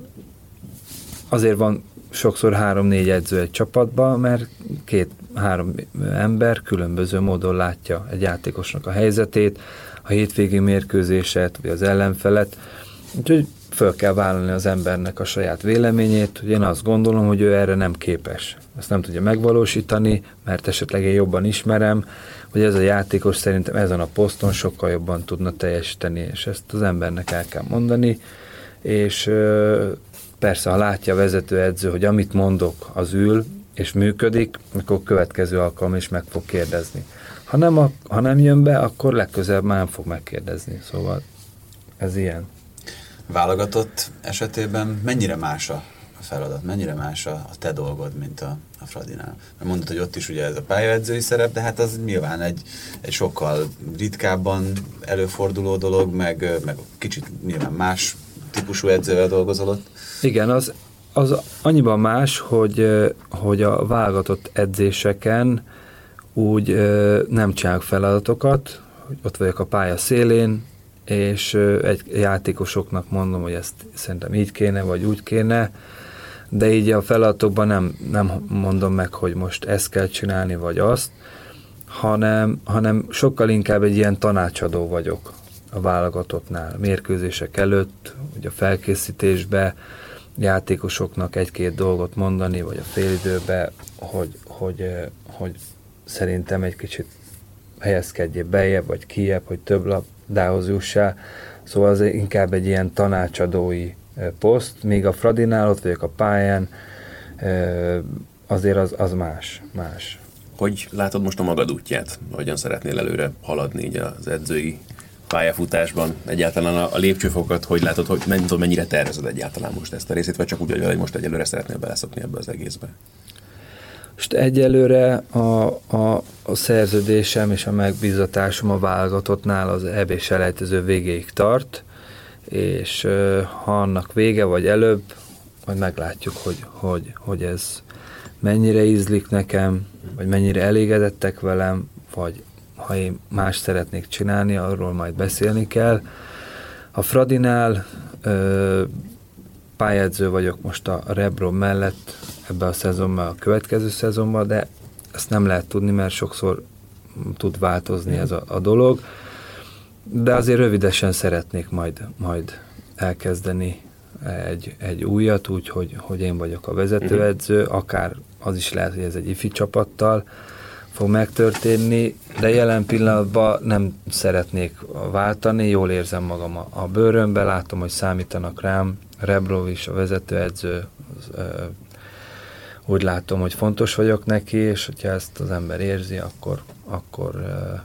azért van sokszor három-négy edző egy csapatban, mert két-három ember különböző módon látja egy játékosnak a helyzetét, a hétvégi mérkőzéset, vagy az ellenfelet. Úgyhogy föl kell vállalni az embernek a saját véleményét, hogy én azt gondolom, hogy ő erre nem képes. Ezt nem tudja megvalósítani, mert esetleg én jobban ismerem, hogy ez a játékos szerintem ezen a poszton sokkal jobban tudna teljesíteni, és ezt az embernek el kell mondani, és persze, ha látja a vezetőedző, hogy amit mondok, az ül, és működik, akkor következő alkalom is meg fog kérdezni. Ha nem, a, ha nem jön be, akkor legközelebb már nem fog megkérdezni. Szóval ez ilyen. Válogatott esetében mennyire más a feladat, mennyire más a, a te dolgod, mint a, a Fradinál? Mert mondod, hogy ott is ugye ez a pályaedzői szerep, de hát az nyilván egy, egy sokkal ritkábban előforduló dolog, meg, meg kicsit nyilván más típusú edzővel dolgozol ott. Igen, az, az annyiban más, hogy, hogy a válogatott edzéseken úgy nem csinálok feladatokat, ott vagyok a pálya szélén, és egy játékosoknak mondom, hogy ezt szerintem így kéne, vagy úgy kéne, de így a feladatokban nem, nem mondom meg, hogy most ezt kell csinálni, vagy azt, hanem, hanem sokkal inkább egy ilyen tanácsadó vagyok a válogatottnál, mérkőzések előtt, ugye a felkészítésbe, játékosoknak egy-két dolgot mondani, vagy a félidőbe, hogy, hogy, hogy szerintem egy kicsit helyezkedjél bejebb, vagy kijebb, hogy több labdához jussál. Szóval az inkább egy ilyen tanácsadói poszt, míg a Fradinál ott vagyok a pályán, azért az, az más, más. Hogy látod most a magad útját? Hogyan szeretnél előre haladni így az edzői pályafutásban? Egyáltalán a, a lépcsőfokat, hogy látod, hogy mennyire, mennyire tervezed egyáltalán most ezt a részét, vagy csak úgy, hogy most egyelőre szeretnél beleszokni ebbe az egészbe? Most egyelőre a, a, a szerződésem és a megbízatásom a válogatottnál az EB selejtező végéig tart, és ha annak vége vagy előbb, majd meglátjuk, hogy, hogy, hogy ez mennyire ízlik nekem, vagy mennyire elégedettek velem, vagy ha én más szeretnék csinálni, arról majd beszélni kell. A Fradinál pályázó vagyok most a Rebro mellett ebbe a szezonban, a következő szezonban, de ezt nem lehet tudni, mert sokszor tud változni ez a, a dolog de azért rövidesen szeretnék majd, majd elkezdeni egy, egy újat, úgy, hogy, hogy én vagyok a vezetőedző, uh-huh. akár az is lehet, hogy ez egy ifi csapattal fog megtörténni, de jelen pillanatban nem szeretnék váltani, jól érzem magam a, a bőrömbe, látom, hogy számítanak rám, Rebrov is, a vezetőedző, az, ö, úgy látom, hogy fontos vagyok neki, és hogyha ezt az ember érzi, akkor, akkor ö,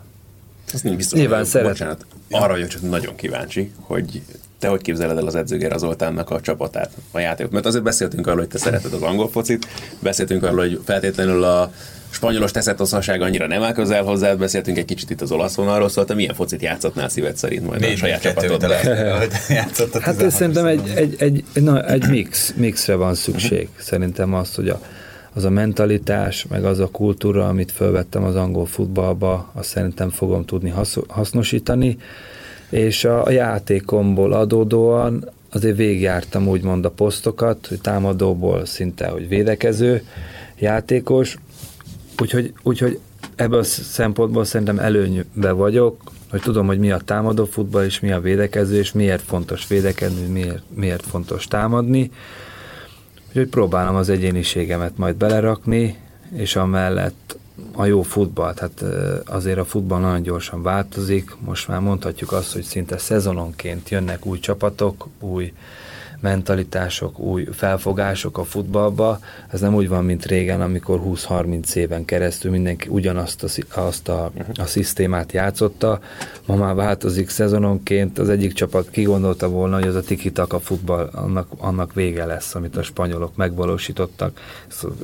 ezt nincs biztos, Nyilván szeret. Bocsánat, arra vagyok csak nagyon kíváncsi, hogy te hogy képzeled el az edzőgér Zoltánnak a csapatát, a játékot? Mert azért beszéltünk arról, hogy te szereted az angol focit, beszéltünk arról, hogy feltétlenül a spanyolos teszetoszaság annyira nem áll közel hozzád, beszéltünk egy kicsit itt az olasz vonalról, szóval te milyen focit játszottnál szíved szerint majd Négy, a saját csapatod? hát ez szerintem egy, egy, egy, na, egy mix, mixre van szükség. Szerintem az, hogy a, az a mentalitás, meg az a kultúra, amit felvettem az angol futballba, azt szerintem fogom tudni hasznosítani, és a, a játékomból adódóan azért végigjártam úgymond a posztokat, hogy támadóból szinte, hogy védekező játékos, úgyhogy, úgyhogy ebből a szempontból szerintem előnybe vagyok, hogy tudom, hogy mi a támadó futball, és mi a védekező, és miért fontos védekezni, miért, miért fontos támadni, Úgyhogy próbálom az egyéniségemet majd belerakni, és amellett a jó futball, tehát azért a futball nagyon gyorsan változik, most már mondhatjuk azt, hogy szinte szezononként jönnek új csapatok, új mentalitások, új felfogások a futballba. Ez nem úgy van, mint régen, amikor 20-30 éven keresztül mindenki ugyanazt a, azt a, a szisztémát játszotta. Ma már változik szezononként. Az egyik csapat kigondolta volna, hogy az a tiki-taka futball annak, annak vége lesz, amit a spanyolok megvalósítottak.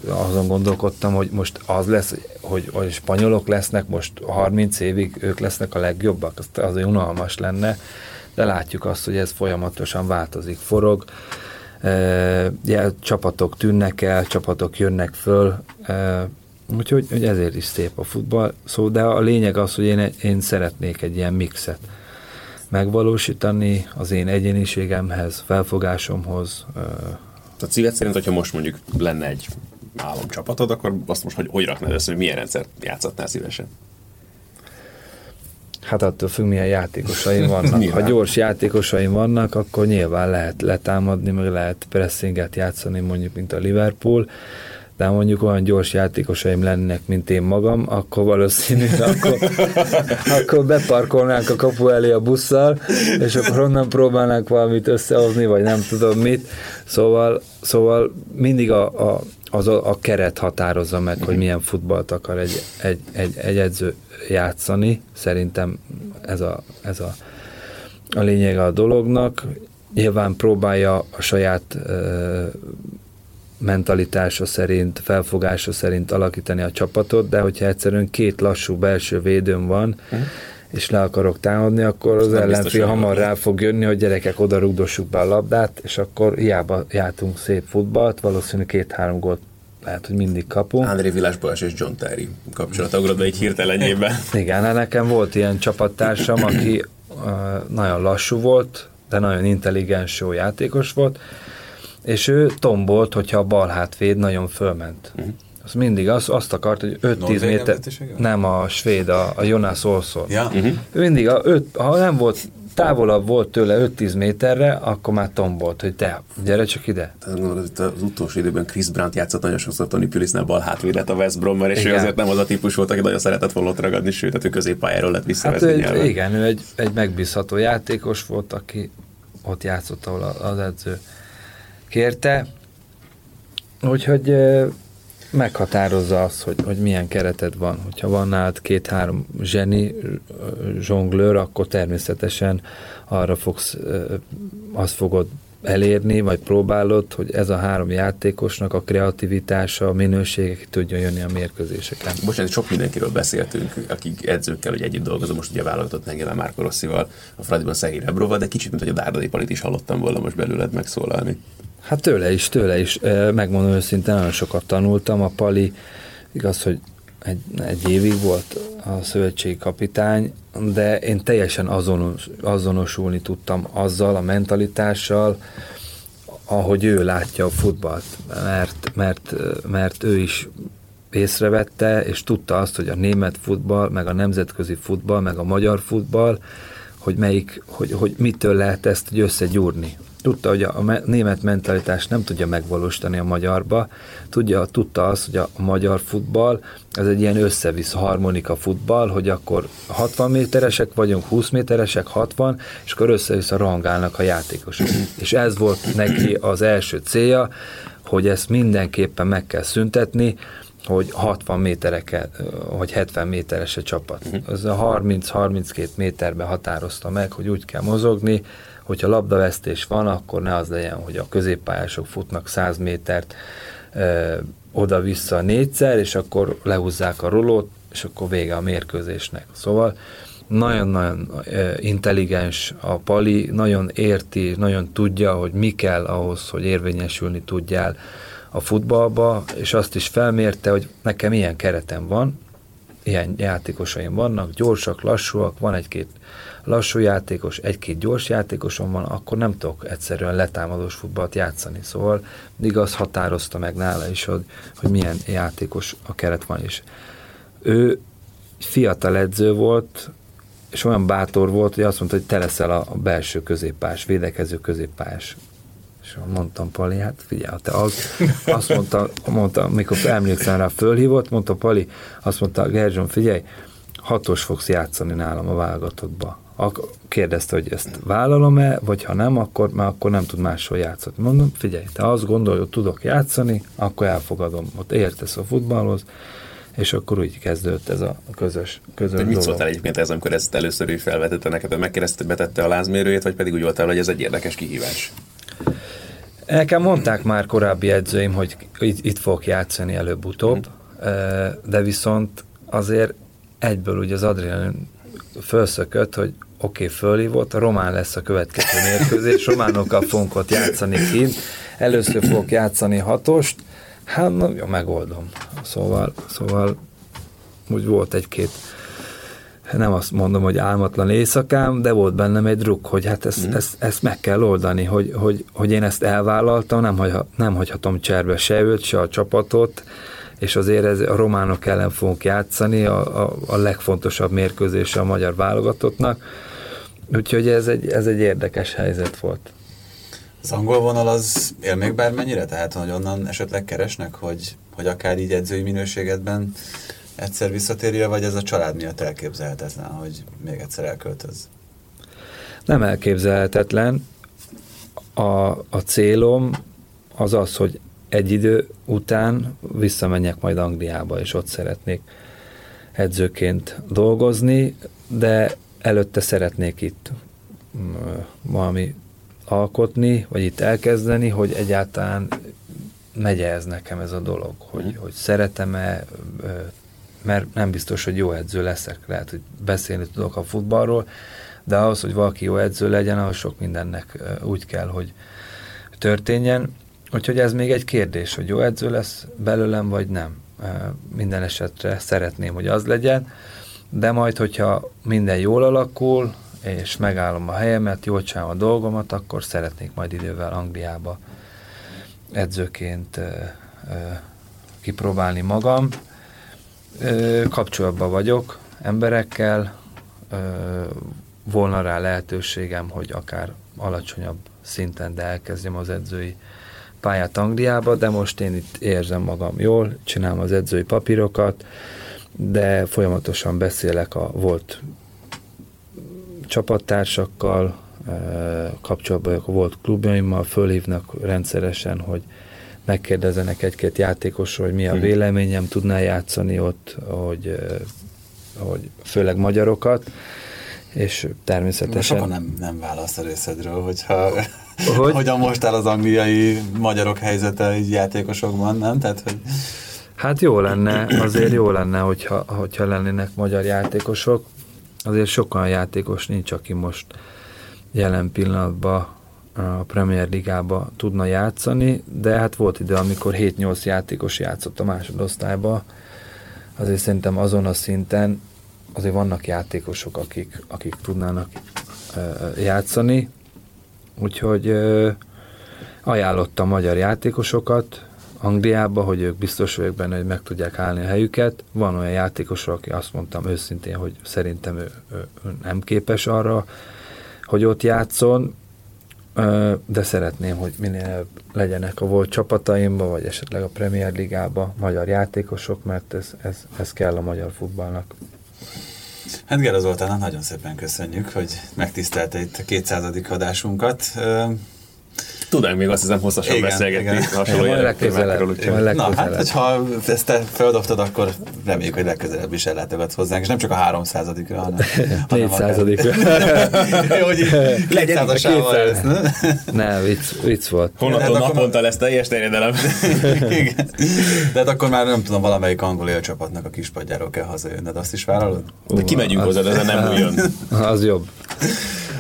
Azon gondolkodtam, hogy most az lesz, hogy, hogy spanyolok lesznek, most 30 évig ők lesznek a legjobbak. Az azért unalmas lenne de látjuk azt, hogy ez folyamatosan változik, forog, e, csapatok tűnnek el, csapatok jönnek föl, e, úgyhogy hogy ezért is szép a futball. Szó, de a lényeg az, hogy én, én szeretnék egy ilyen mixet megvalósítani az én egyéniségemhez, felfogásomhoz. Tehát szíved szerint, hogyha most mondjuk lenne egy álomcsapatod, akkor azt most hogy, hogy raknád össze, hogy milyen rendszert játszhatnál szívesen? Hát attól függ, milyen játékosaim vannak. ha gyors játékosaim vannak, akkor nyilván lehet letámadni, meg lehet pressinget játszani, mondjuk, mint a Liverpool. De mondjuk olyan gyors játékosaim lennének, mint én magam, akkor valószínű, akkor, akkor beparkolnánk a kapu elé a busszal, és akkor onnan próbálnánk valamit összehozni, vagy nem tudom mit. Szóval, szóval mindig a, a, az a, a keret határozza meg, hogy milyen futballt akar egy, egy, egy, egy edző játszani. Szerintem ez a, ez a, a lényege a dolognak. Nyilván próbálja a saját mentalitása szerint, felfogása szerint alakítani a csapatot, de hogyha egyszerűen két lassú belső védőm van, uh-huh. és le akarok támadni, akkor az ellenfél hamar rá fog jönni, hogy gyerekek oda rugdossuk be a labdát, és akkor hiába jártunk szép futballt, valószínűleg két-három gólt lehet, hogy mindig kapunk. André Vilás Balázs és John Terry kapcsolata ugrott be egy hirtelenjében. Igen, hát nekem volt ilyen csapattársam, aki uh, nagyon lassú volt, de nagyon intelligens, jó játékos volt, és ő tombolt, hogyha a bal hátvéd nagyon fölment. Uh-huh. Az mindig azt, azt akart, hogy 5-10 méter... Nem, a svéd, a, a Jonas Olszor. Ja. Uh-huh. Ő mindig, a öt, ha nem volt távolabb volt tőle 5-10 méterre, akkor már tombolt, hogy te, gyere csak ide. Az utolsó időben Chris Brandt játszott nagyon sokszor Tony Pulisnál bal hátvédet a West Brommer, és igen. ő azért nem az a típus volt, aki nagyon szeretett volna ott ragadni, sőt, tehát ő középpályáról lett visszavezni hát ő egy, Igen, ő egy, egy megbízható játékos volt, aki ott játszott, ahol az edző kérte. Úgyhogy meghatározza azt, hogy, hogy milyen kereted van. Hogyha van nálad két-három zseni zsonglőr, akkor természetesen arra fogsz, azt fogod elérni, vagy próbálod, hogy ez a három játékosnak a kreativitása, a minősége ki tudjon jönni a mérkőzéseken. Bocsánat, sok mindenkiről beszéltünk, akik edzőkkel hogy együtt dolgozom, most ugye válogatott engem Márko Rosszival, a Fradiban Szegény Rebrova, de kicsit, mint hogy a Dárdai Palit is hallottam volna most belőled megszólalni. Hát tőle is, tőle is. Megmondom őszintén, nagyon sokat tanultam. A Pali, igaz, hogy egy, egy évig volt a szövetségi kapitány, de én teljesen azonos, azonosulni tudtam azzal, a mentalitással, ahogy ő látja a futballt, mert, mert, mert ő is észrevette, és tudta azt, hogy a német futball, meg a nemzetközi futball, meg a magyar futball, hogy melyik, hogy, hogy mitől lehet ezt hogy összegyúrni tudta, hogy a német mentalitás nem tudja megvalósítani a magyarba, tudja, tudta azt, hogy a magyar futball ez egy ilyen összevisz harmonika futball, hogy akkor 60 méteresek vagyunk, 20 méteresek, 60, és akkor össze-vissza rangálnak a játékosok. és ez volt neki az első célja, hogy ezt mindenképpen meg kell szüntetni, hogy 60 métereke, vagy 70 méteres a csapat. Az a 30-32 méterbe határozta meg, hogy úgy kell mozogni, hogyha labdavesztés van, akkor ne az legyen, hogy a középpályások futnak 100 métert ö, oda-vissza négyszer, és akkor lehúzzák a rolót, és akkor vége a mérkőzésnek. Szóval nagyon-nagyon intelligens a Pali, nagyon érti, nagyon tudja, hogy mi kell ahhoz, hogy érvényesülni tudjál a futballba, és azt is felmérte, hogy nekem ilyen keretem van, ilyen játékosaim vannak, gyorsak, lassúak, van egy-két lassú játékos, egy-két gyors játékosom van, akkor nem tudok egyszerűen letámadós futballt játszani. Szóval mindig az határozta meg nála is, hogy, hogy milyen játékos a keret van is. Ő fiatal edző volt, és olyan bátor volt, hogy azt mondta, hogy te leszel a belső középpás, védekező középpás. És mondtam Pali, hát figyelj, te az, azt mondta, mondta, mikor emlékszem rá, fölhívott, mondta Pali, azt mondta, Gerzson, figyelj, hatos fogsz játszani nálam a válogatottba kérdezte, hogy ezt vállalom-e, vagy ha nem, akkor, mert akkor nem tud máshol játszani. Mondom, figyelj, te azt gondolod, hogy tudok játszani, akkor elfogadom, ott értesz a futballhoz, és akkor úgy kezdődött ez a közös, közös De mit szóltál egyébként ez, amikor ezt először is felvetette neked, megkérdezte, betette a lázmérőjét, vagy pedig úgy voltál, hogy ez egy érdekes kihívás? Nekem mondták már korábbi edzőim, hogy itt, itt fogok játszani előbb-utóbb, mm. de viszont azért egyből ugye az adrenalin felszökött, hogy oké, okay, fölhívott, a román lesz a következő mérkőzés, románokkal fogunk ott játszani kint, először fogok játszani hatost, hát na, jó, megoldom. Szóval, szóval úgy volt egy-két nem azt mondom, hogy álmatlan éjszakám, de volt bennem egy druk, hogy hát ezt, mm. ezt, ezt meg kell oldani, hogy, hogy, hogy én ezt elvállaltam, nem, hagyha, nem hagyhatom cserbe se őt, se a csapatot, és azért ez, a románok ellen fogunk játszani, a, a, a legfontosabb mérkőzése a magyar válogatottnak, úgyhogy ez egy, ez egy érdekes helyzet volt. Az angol vonal az él még bármennyire? Tehát, hogy onnan esetleg keresnek, hogy hogy akár így edzői minőségedben egyszer visszatérjél, vagy ez a család miatt elképzelhetetlen, hogy még egyszer elköltöz? Nem elképzelhetetlen. A, a célom az az, hogy egy idő után visszamenjek majd Angliába, és ott szeretnék edzőként dolgozni, de előtte szeretnék itt mm, valami alkotni, vagy itt elkezdeni, hogy egyáltalán megye ez nekem ez a dolog, hogy, mhm. hogy szeretem-e, mert nem biztos, hogy jó edző leszek, lehet, hogy beszélni tudok a futballról, de ahhoz, hogy valaki jó edző legyen, ahhoz sok mindennek úgy kell, hogy történjen. Úgyhogy ez még egy kérdés, hogy jó edző lesz belőlem, vagy nem. Minden esetre szeretném, hogy az legyen, de majd, hogyha minden jól alakul, és megállom a helyemet, jól csinálom a dolgomat, akkor szeretnék majd idővel Angliába edzőként kipróbálni magam. Kapcsolatban vagyok emberekkel, volna rá lehetőségem, hogy akár alacsonyabb szinten, de elkezdjem az edzői pályát Angliába, de most én itt érzem magam jól, csinálom az edzői papírokat, de folyamatosan beszélek a volt csapattársakkal, kapcsolatban vagyok a volt klubjaimmal, fölhívnak rendszeresen, hogy megkérdezenek egy-két játékosról, hogy mi a mhm. véleményem, tudná játszani ott, hogy, hogy főleg magyarokat, és természetesen... Sokan nem, nem választ a részedről, hogyha hogy? hogyan most áll az angliai magyarok helyzete egy játékosokban, nem? Tehát, hogy... Hát jó lenne, azért jó lenne, hogyha, hogyha lennének magyar játékosok. Azért sokan játékos nincs, aki most jelen pillanatban a Premier Ligába tudna játszani, de hát volt idő, amikor 7-8 játékos játszott a másodosztályba, azért szerintem azon a szinten azért vannak játékosok, akik, akik tudnának játszani, úgyhogy ajánlottam magyar játékosokat Angliába, hogy ők biztos vagyok benne, hogy meg tudják állni a helyüket. Van olyan játékos, aki azt mondtam őszintén, hogy szerintem ő, ő, ő nem képes arra, hogy ott játszon, de szeretném, hogy minél legyenek a volt csapataimba, vagy esetleg a Premier Ligába magyar játékosok, mert ez, ez, ez kell a magyar futballnak. Hát Gera Zoltán, nagyon szépen köszönjük, hogy megtisztelte itt a 200. adásunkat. Tudnánk még azt hiszem hosszasan igen, beszélgetni igen. hasonló témákról. Na, hát, hogyha ezt te feldobtad, akkor reméljük, hogy legközelebb is ellátogatsz hozzánk, és nem csak a 300 ra hanem, 400 ra hogy legyen a 200 Ne, vicc, vicc volt. Honnan hát naponta lesz teljes terjedelem. igen. De hát akkor már nem tudom, valamelyik angol élcsapatnak a kispadjáról kell hazajönned, azt is vállalod? De kimegyünk hozzá, ez nem újjon. Az jobb.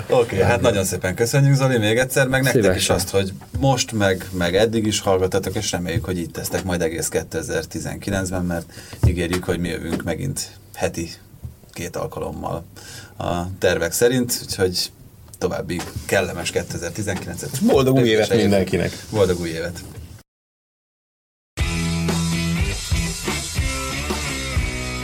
Oké, okay, hát nagyon szépen köszönjük Zoli még egyszer, meg nektek Szívesen. is azt, hogy most, meg, meg eddig is hallgatatok, és reméljük, hogy itt tesztek majd egész 2019-ben, mert ígérjük, hogy mi jövünk megint heti két alkalommal a tervek szerint, úgyhogy további kellemes 2019-et. Boldog új évet mindenkinek! Boldog új évet!